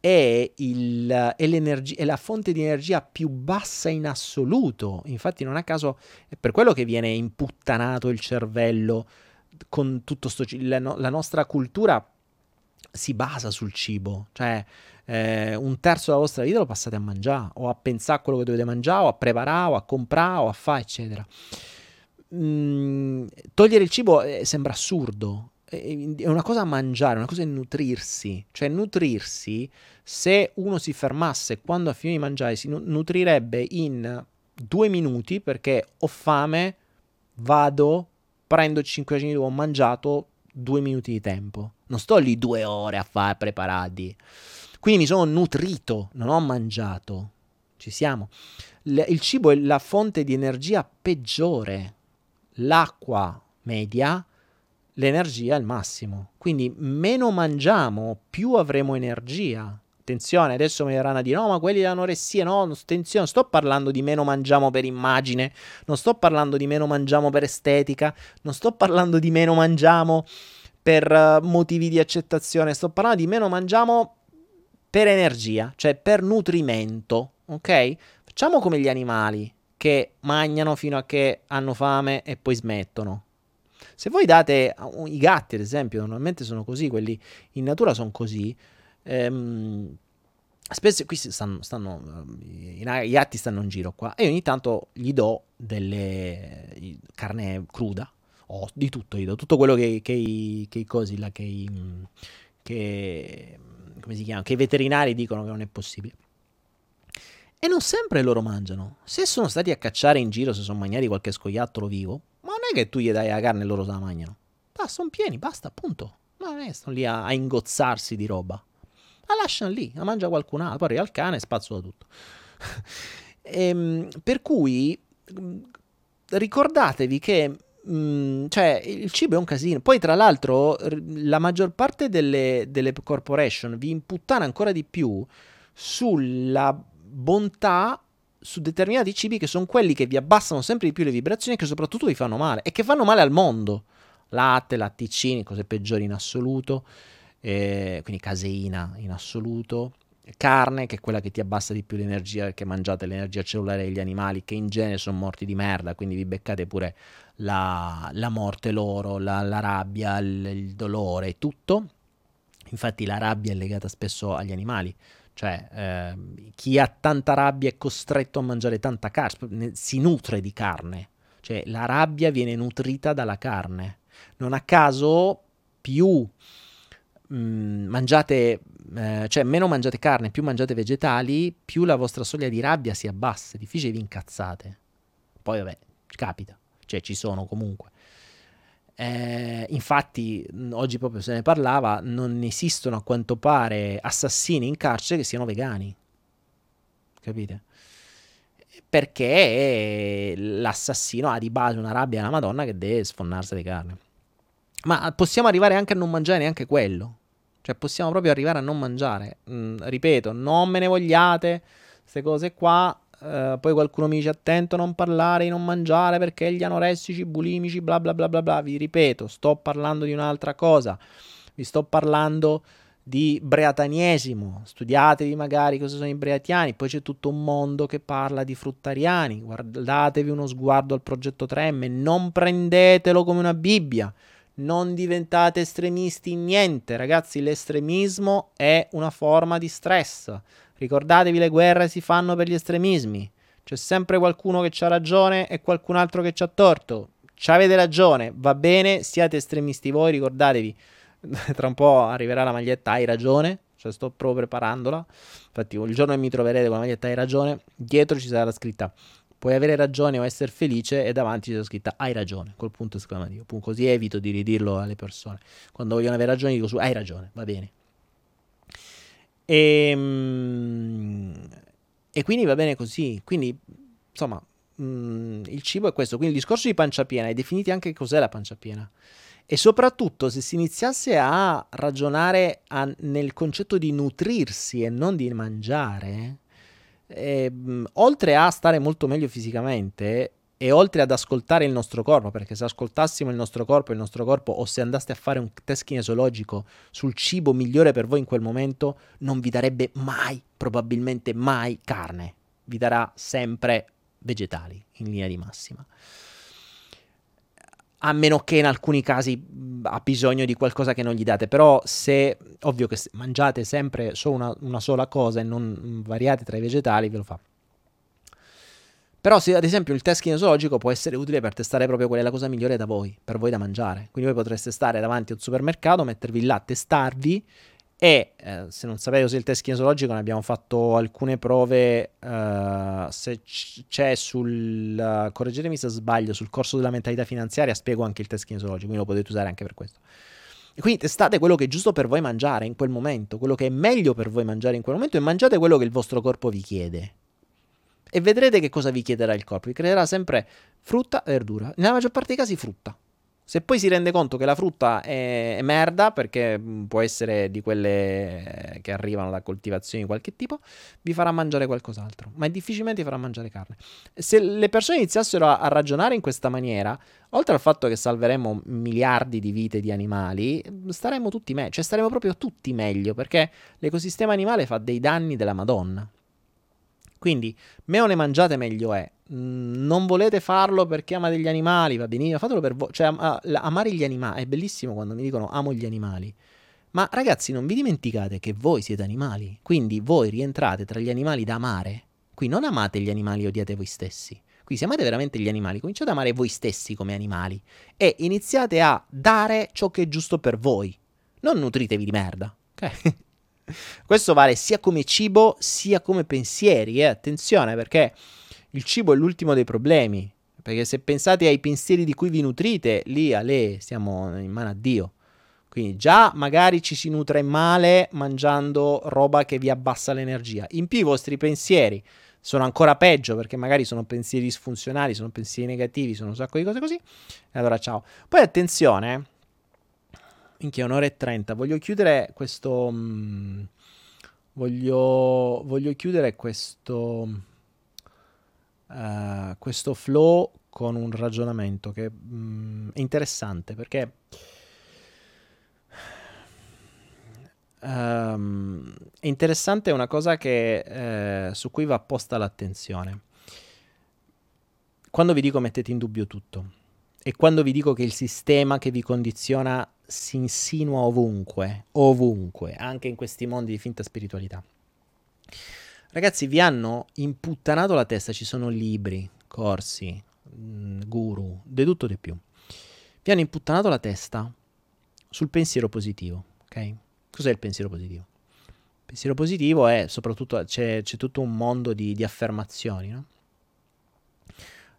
è, il, è, è, la fonte di energia più bassa in assoluto. Infatti, non a caso è per quello che viene imputtanato il cervello con tutto sto la, no, la nostra cultura si basa sul cibo, cioè eh, un terzo della vostra vita lo passate a mangiare, o a pensare a quello che dovete mangiare, o a preparare, o a comprare, o a fare, eccetera. Mm, togliere il cibo eh, sembra assurdo, è una cosa mangiare, una cosa è nutrirsi, cioè nutrirsi, se uno si fermasse quando ha finito di mangiare, si nutrirebbe in due minuti perché ho fame, vado, prendo 5 acini ho mangiato due minuti di tempo. Non sto lì due ore a fare preparati. Quindi mi sono nutrito, non ho mangiato. Ci siamo. L- il cibo è la fonte di energia peggiore. L'acqua media, l'energia è il massimo. Quindi meno mangiamo, più avremo energia. Attenzione, adesso mi verranno a dire no, ma quelli dell'anoressia, no, attenzione, sto parlando di meno mangiamo per immagine, non sto parlando di meno mangiamo per estetica, non sto parlando di meno mangiamo per uh, motivi di accettazione, sto parlando di meno mangiamo per energia, cioè per nutrimento, ok? Facciamo come gli animali che mangiano fino a che hanno fame e poi smettono. Se voi date i gatti, ad esempio, normalmente sono così, quelli in natura sono così. Ehm, spesso qui stanno, stanno i gatti stanno in giro qua e ogni tanto gli do delle carne cruda o di tutto, gli do tutto quello che, che, i, che i cosi là, che, i, che come si chiama, che i veterinari dicono che non è possibile. E non sempre loro mangiano. Se sono stati a cacciare in giro, se sono mangiati qualche scoiattolo vivo, ma non è che tu gli dai la carne e loro se la mangiano. Ah, sono pieni, basta, appunto. Ma non è che stanno lì a, a ingozzarsi di roba. La lasciano lì, la mangia qualcun altro, poi arriva il cane e spazzola tutto. ehm, per cui ricordatevi che Mm, cioè, il cibo è un casino. Poi, tra l'altro, la maggior parte delle, delle corporation vi imputtana ancora di più sulla bontà su determinati cibi che sono quelli che vi abbassano sempre di più le vibrazioni e che soprattutto vi fanno male e che fanno male al mondo. Latte, latticini, cose peggiori in assoluto, eh, quindi caseina in assoluto, carne, che è quella che ti abbassa di più l'energia perché mangiate l'energia cellulare degli animali che in genere sono morti di merda, quindi vi beccate pure la, la morte loro, la, la rabbia, il, il dolore, tutto. Infatti la rabbia è legata spesso agli animali, cioè eh, chi ha tanta rabbia è costretto a mangiare tanta carne, si nutre di carne, Cioè la rabbia viene nutrita dalla carne. Non a caso più mh, mm, mangiate, eh, cioè meno mangiate carne, più mangiate vegetali, più la vostra soglia di rabbia si abbassa, è difficile vi incazzate. Poi vabbè, capita, cioè ci sono comunque. Eh, infatti, oggi proprio se ne parlava, non esistono a quanto pare assassini in carcere che siano vegani. Capite? Perché l'assassino ha di base una rabbia alla Madonna che deve sfonnarsi di carne. Ma possiamo arrivare anche a non mangiare neanche quello. Cioè, possiamo proprio arrivare a non mangiare. Mm, ripeto, non me ne vogliate, queste cose qua. Uh, poi qualcuno mi dice attento a non parlare di non mangiare perché gli anoressici, bulimici, bla bla bla bla bla. Vi ripeto, sto parlando di un'altra cosa. Vi sto parlando di breataniesimo. Studiatevi magari cosa sono i breatiani. Poi c'è tutto un mondo che parla di fruttariani. Guardatevi uno sguardo al progetto 3M. Non prendetelo come una Bibbia. Non diventate estremisti in niente. Ragazzi, l'estremismo è una forma di stress. Ricordatevi, le guerre si fanno per gli estremismi. C'è sempre qualcuno che ha ragione e qualcun altro che ha torto. Ci avete ragione, va bene, siate estremisti voi, ricordatevi. Tra un po' arriverà la maglietta Hai ragione, cioè sto proprio preparandola. Infatti, il giorno che mi troverete con la maglietta Hai ragione, dietro ci sarà la scritta Puoi avere ragione o essere felice e davanti c'è scritta Hai ragione, col punto esclamativo. Così evito di ridirlo alle persone. Quando vogliono avere ragione dico su Hai ragione, va bene. E, ehm, e quindi va bene così. Quindi, insomma, mh, mm, il cibo è questo. Quindi il discorso di pancia piena, è definiti anche cos'è la pancia piena. E soprattutto se si iniziasse a ragionare a, nel concetto di nutrirsi e non di mangiare, eh, oltre a stare molto meglio fisicamente, e oltre ad ascoltare il nostro corpo, perché se ascoltassimo il nostro corpo, il nostro corpo, o se andaste a fare un test kinesiologico sul cibo migliore per voi in quel momento, non vi darebbe mai, probabilmente mai carne, vi darà sempre vegetali in linea di massima. A meno che in alcuni casi ha bisogno di qualcosa che non gli date, però se, ovvio che mangiate sempre solo una, una sola cosa e non variate tra i vegetali, ve lo fa. Però se ad esempio il test kinesiologico può essere utile per testare proprio qual è la cosa migliore da voi, per voi da mangiare. Quindi voi potreste stare davanti a un supermercato, mettervi là, testarvi e eh, se non sapete cos'è il test kinesiologico ne abbiamo fatto alcune prove, eh, se c- c'è sul, uh, correggetemi se sbaglio, sul corso della mentalità finanziaria spiego anche il test kinesiologico, quindi lo potete usare anche per questo. E quindi testate quello che è giusto per voi mangiare in quel momento, quello che è meglio per voi mangiare in quel momento e mangiate quello che il vostro corpo vi chiede e vedrete che cosa vi chiederà il corpo. Vi chiederà sempre frutta e verdura. Nella maggior parte dei casi frutta. Se poi si rende conto che la frutta è, merda, perché mm, può essere di quelle che arrivano da coltivazioni di qualche tipo, vi farà mangiare qualcos'altro. Ma difficilmente vi farà mangiare carne. Se le persone iniziassero a, a ragionare in questa maniera, oltre al fatto che salveremo miliardi di vite di animali, staremo tutti meglio, cioè staremo proprio tutti meglio, perché l'ecosistema animale fa dei danni della Madonna. Quindi, meno ne mangiate meglio è. Mm, non volete farlo perché amate gli animali, va benissimo, fatelo per voi. Cioè, am- amare gli animali è bellissimo quando mi dicono amo gli animali. Ma ragazzi, non vi dimenticate che voi siete animali, quindi voi rientrate tra gli animali da amare. Qui non amate gli animali, odiate voi stessi. Qui se amate veramente gli animali, cominciate ad amare voi stessi come animali e iniziate a dare ciò che è giusto per voi. Non nutritevi di merda, ok? Questo vale sia come cibo sia come pensieri, eh? attenzione perché il cibo è l'ultimo dei problemi, perché se pensate ai pensieri di cui vi nutrite, lì a lei siamo in mano a Dio. Quindi già magari ci si nutre male mangiando roba che vi abbassa l'energia. In più i vostri pensieri sono ancora peggio perché magari sono pensieri disfunzionali, sono pensieri negativi, sono un sacco di cose così. E allora ciao. Poi attenzione, Minchia, un'ora e trenta. Voglio chiudere questo... Mh, mm, voglio, voglio chiudere questo... Uh, questo flow con un ragionamento che mh, mm, è interessante perché um, è interessante una cosa che, eh, su cui va posta l'attenzione. Quando vi dico mettete in dubbio tutto e quando vi dico che il sistema che vi condiziona si insinua ovunque, ovunque, anche in questi mondi di finta spiritualità. Ragazzi, vi hanno imputtanato la testa, ci sono libri, corsi, mm, guru, di tutto di più, vi hanno imputtanato la testa sul pensiero positivo, ok? Cos'è il pensiero positivo? Il pensiero positivo è soprattutto, c'è, c'è tutto un mondo di, di affermazioni, no?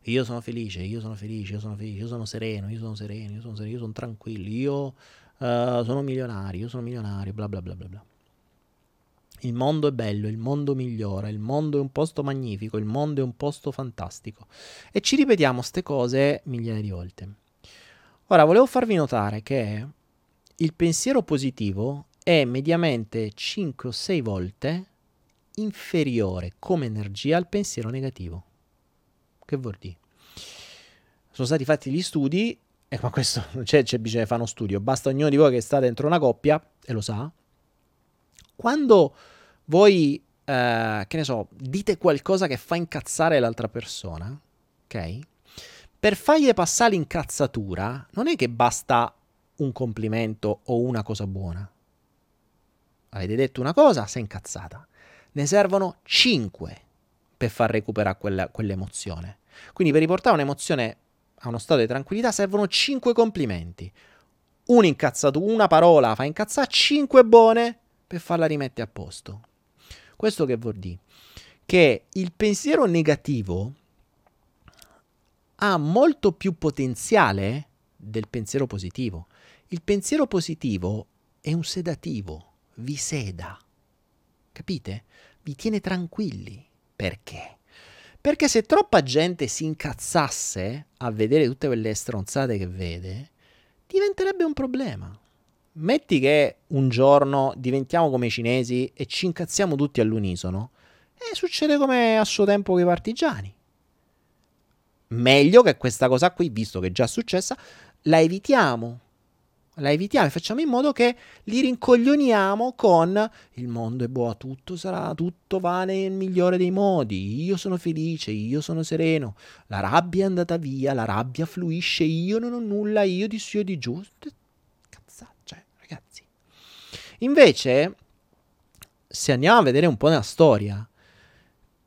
Io sono felice, io sono felice, io sono felice, io sono sereno, io sono sereno, io sono sereno, io sono tranquillo, io uh, sono milionario, io sono milionario, bla bla bla bla bla. Il mondo è bello, il mondo migliora, il mondo è un posto magnifico, il mondo è un posto fantastico. E ci ripetiamo queste cose migliaia di volte. Ora, volevo farvi notare che il pensiero positivo è mediamente 5 o 6 volte inferiore come energia al pensiero negativo. Che vuol dire? Sono stati fatti gli studi, e ma questo c'è, c'è bisogno di fare uno studio, basta ognuno di voi che sta dentro una coppia, e lo sa, quando voi, eh, che ne so, dite qualcosa che fa incazzare l'altra persona, ok? Per fargli passare l'incazzatura, non è che basta un complimento o una cosa buona. Avete detto una cosa, sei incazzata. Ne servono cinque per far recuperare quella, quell'emozione. Quindi per riportare un'emozione a uno stato di tranquillità servono cinque complimenti. Un incazzato, una parola fa incazzare, cinque buone per farla rimettere a posto. Questo che vuol dire? Che il pensiero negativo ha molto più potenziale del pensiero positivo. Il pensiero positivo è un sedativo, vi seda. Capite? Vi tiene tranquilli. Perché? Perché se troppa gente si incazzasse a vedere tutte quelle stronzate che vede, diventerebbe un problema. Metti che un giorno diventiamo come i cinesi e ci incazziamo tutti all'unisono, e succede come a suo tempo con i partigiani. Meglio che questa cosa qui, visto che è già successa, la evitiamo la evitiamo e facciamo in modo che li rincoglioniamo con il mondo è buono, tutto sarà, tutto va nel migliore dei modi, io sono felice, io sono sereno, la rabbia è andata via, la rabbia fluisce, io non ho nulla, io di su e di giù. Cazzate, cioè, ragazzi. Invece, se andiamo a vedere un po' nella storia,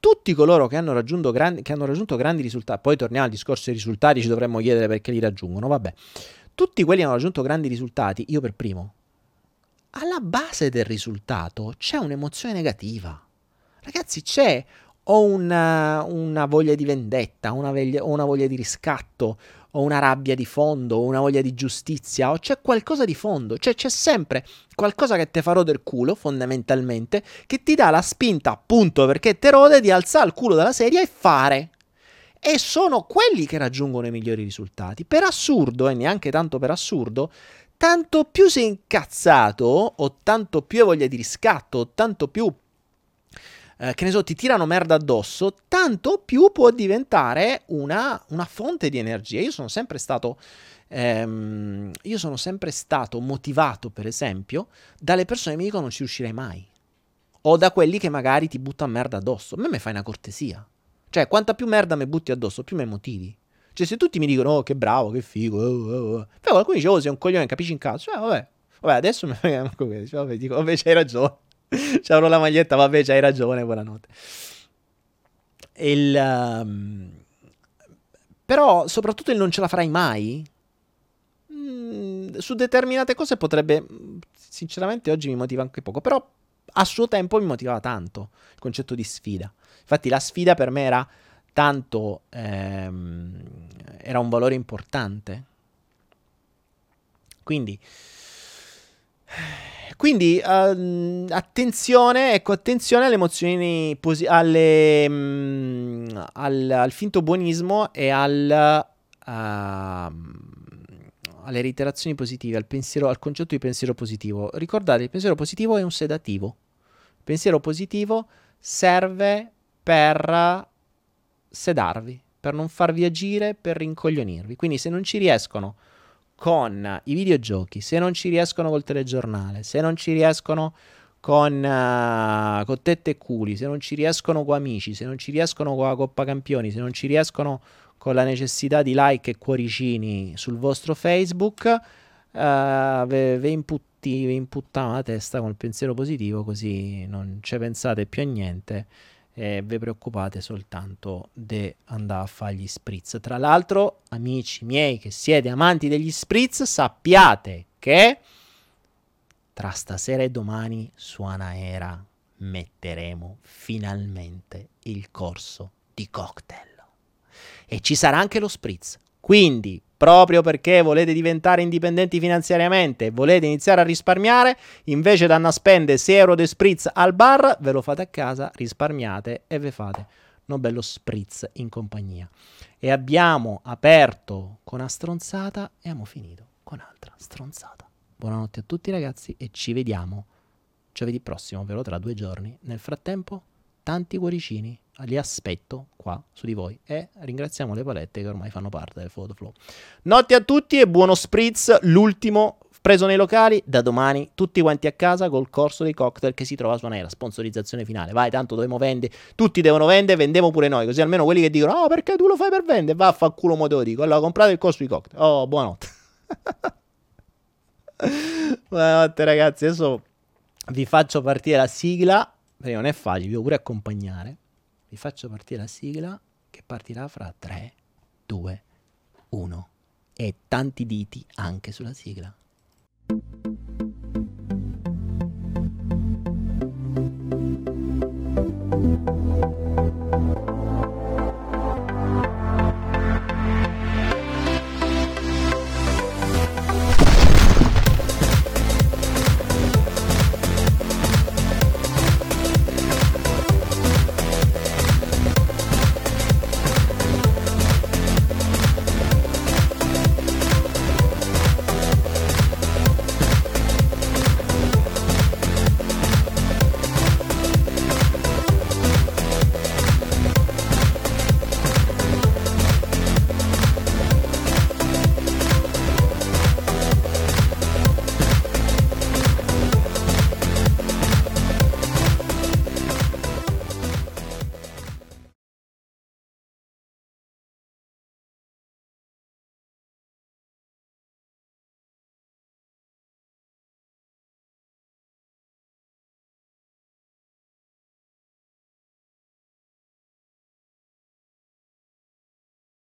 tutti coloro che hanno, grandi, che hanno raggiunto grandi risultati, poi torniamo al discorso dei risultati, ci dovremmo chiedere perché li raggiungono, vabbè tutti quelli hanno raggiunto grandi risultati, io per primo. Alla base del risultato c'è un'emozione negativa. Ragazzi, c'è o una, una voglia di vendetta, una veglia, o una voglia di riscatto, o una rabbia di fondo, o una voglia di giustizia, o c'è qualcosa di fondo, cioè c'è sempre qualcosa che te farò del culo, fondamentalmente, che ti dà la spinta, appunto perché te rode, di alzare il culo dalla sedia e fare e sono quelli che raggiungono i migliori risultati. Per assurdo, e neanche tanto per assurdo, tanto più sei incazzato, o tanto più hai voglia di riscatto, o tanto più, eh, che ne so, ti tirano merda addosso, tanto più può diventare una, una fonte di energia. Io sono sempre stato... Ehm, io sono sempre stato motivato, per esempio, dalle persone che mi dicono non ci riuscirei mai. O da quelli che magari ti buttano merda addosso. A me mi fai una cortesia. Cioè, quanta più merda mi butti addosso, più mi motivi. Cioè, se tutti mi dicono, oh, che bravo, che figo, oh, oh, oh. Però qualcuno dice, oh, sei un coglione, capisci in caso. Cioè, vabbè, vabbè, adesso mi frega come vabbè, dico, vabbè, c'hai ragione. C'avrò la maglietta, vabbè, c'hai ragione, buonanotte. Il, um, però, soprattutto il non ce la farai mai, mh, mm, su determinate cose potrebbe, sinceramente, oggi mi motiva anche poco, però a suo tempo mi motivava tanto il concetto di sfida. Infatti la sfida per me era tanto, ehm, era un valore importante. Quindi, quindi uh, attenzione, ecco, attenzione alle emozioni, posi- alle, um, al, al, finto buonismo e al, uh, alle reiterazioni positive, al, pensiero, al concetto di pensiero positivo. Ricordate, il pensiero positivo è un sedativo. Pensiero positivo serve per sedarvi, per non farvi agire, per rincoglionirvi. Quindi se non ci riescono con i videogiochi, se non ci riescono col telegiornale, se non ci riescono con, uh, con tette e culi, se non ci riescono con amici, se non ci riescono con la Coppa Campioni, se non ci riescono con la necessità di like e cuoricini sul vostro Facebook, uh, ve, ve, imputti, ve imputtate la testa con il pensiero positivo, così non ci pensate più a niente e vi preoccupate soltanto di andare a fare gli spritz. Tra l'altro, amici miei che siete amanti degli spritz, sappiate che tra stasera e domani su Anaera metteremo finalmente il corso di cocktail. E ci sarà anche lo spritz. Quindi, proprio perché volete diventare indipendenti finanziariamente e volete iniziare a risparmiare, invece di andare a spendere 6 euro di spritz al bar, ve lo fate a casa, risparmiate e vi fate un bello spritz in compagnia. E abbiamo aperto con una stronzata e abbiamo finito con altra stronzata. Buonanotte a tutti ragazzi e ci vediamo giovedì prossimo, ovvero tra due giorni. Nel frattempo, tanti cuoricini li aspetto qua su di voi e ringraziamo le palette che ormai fanno parte del Photoflow. Notte a tutti e buono spritz, l'ultimo preso nei locali, da domani tutti quanti a casa col corso dei cocktail che si trova su Nera, sponsorizzazione finale. Vai, tanto dobbiamo vendere, tutti devono vendere, vendiamo pure noi, così almeno quelli che dicono "Oh, perché tu lo fai per vendere?" Va a fa culo mo te lo dico. Allora comprate il corso dei cocktail. Oh, buonanotte. buonanotte ragazzi, adesso vi faccio partire la sigla, perché non è facile, vi devo pure accompagnare. Vi faccio partire la sigla che partirà fra 3, 2, 1 e tanti diti anche sulla sigla.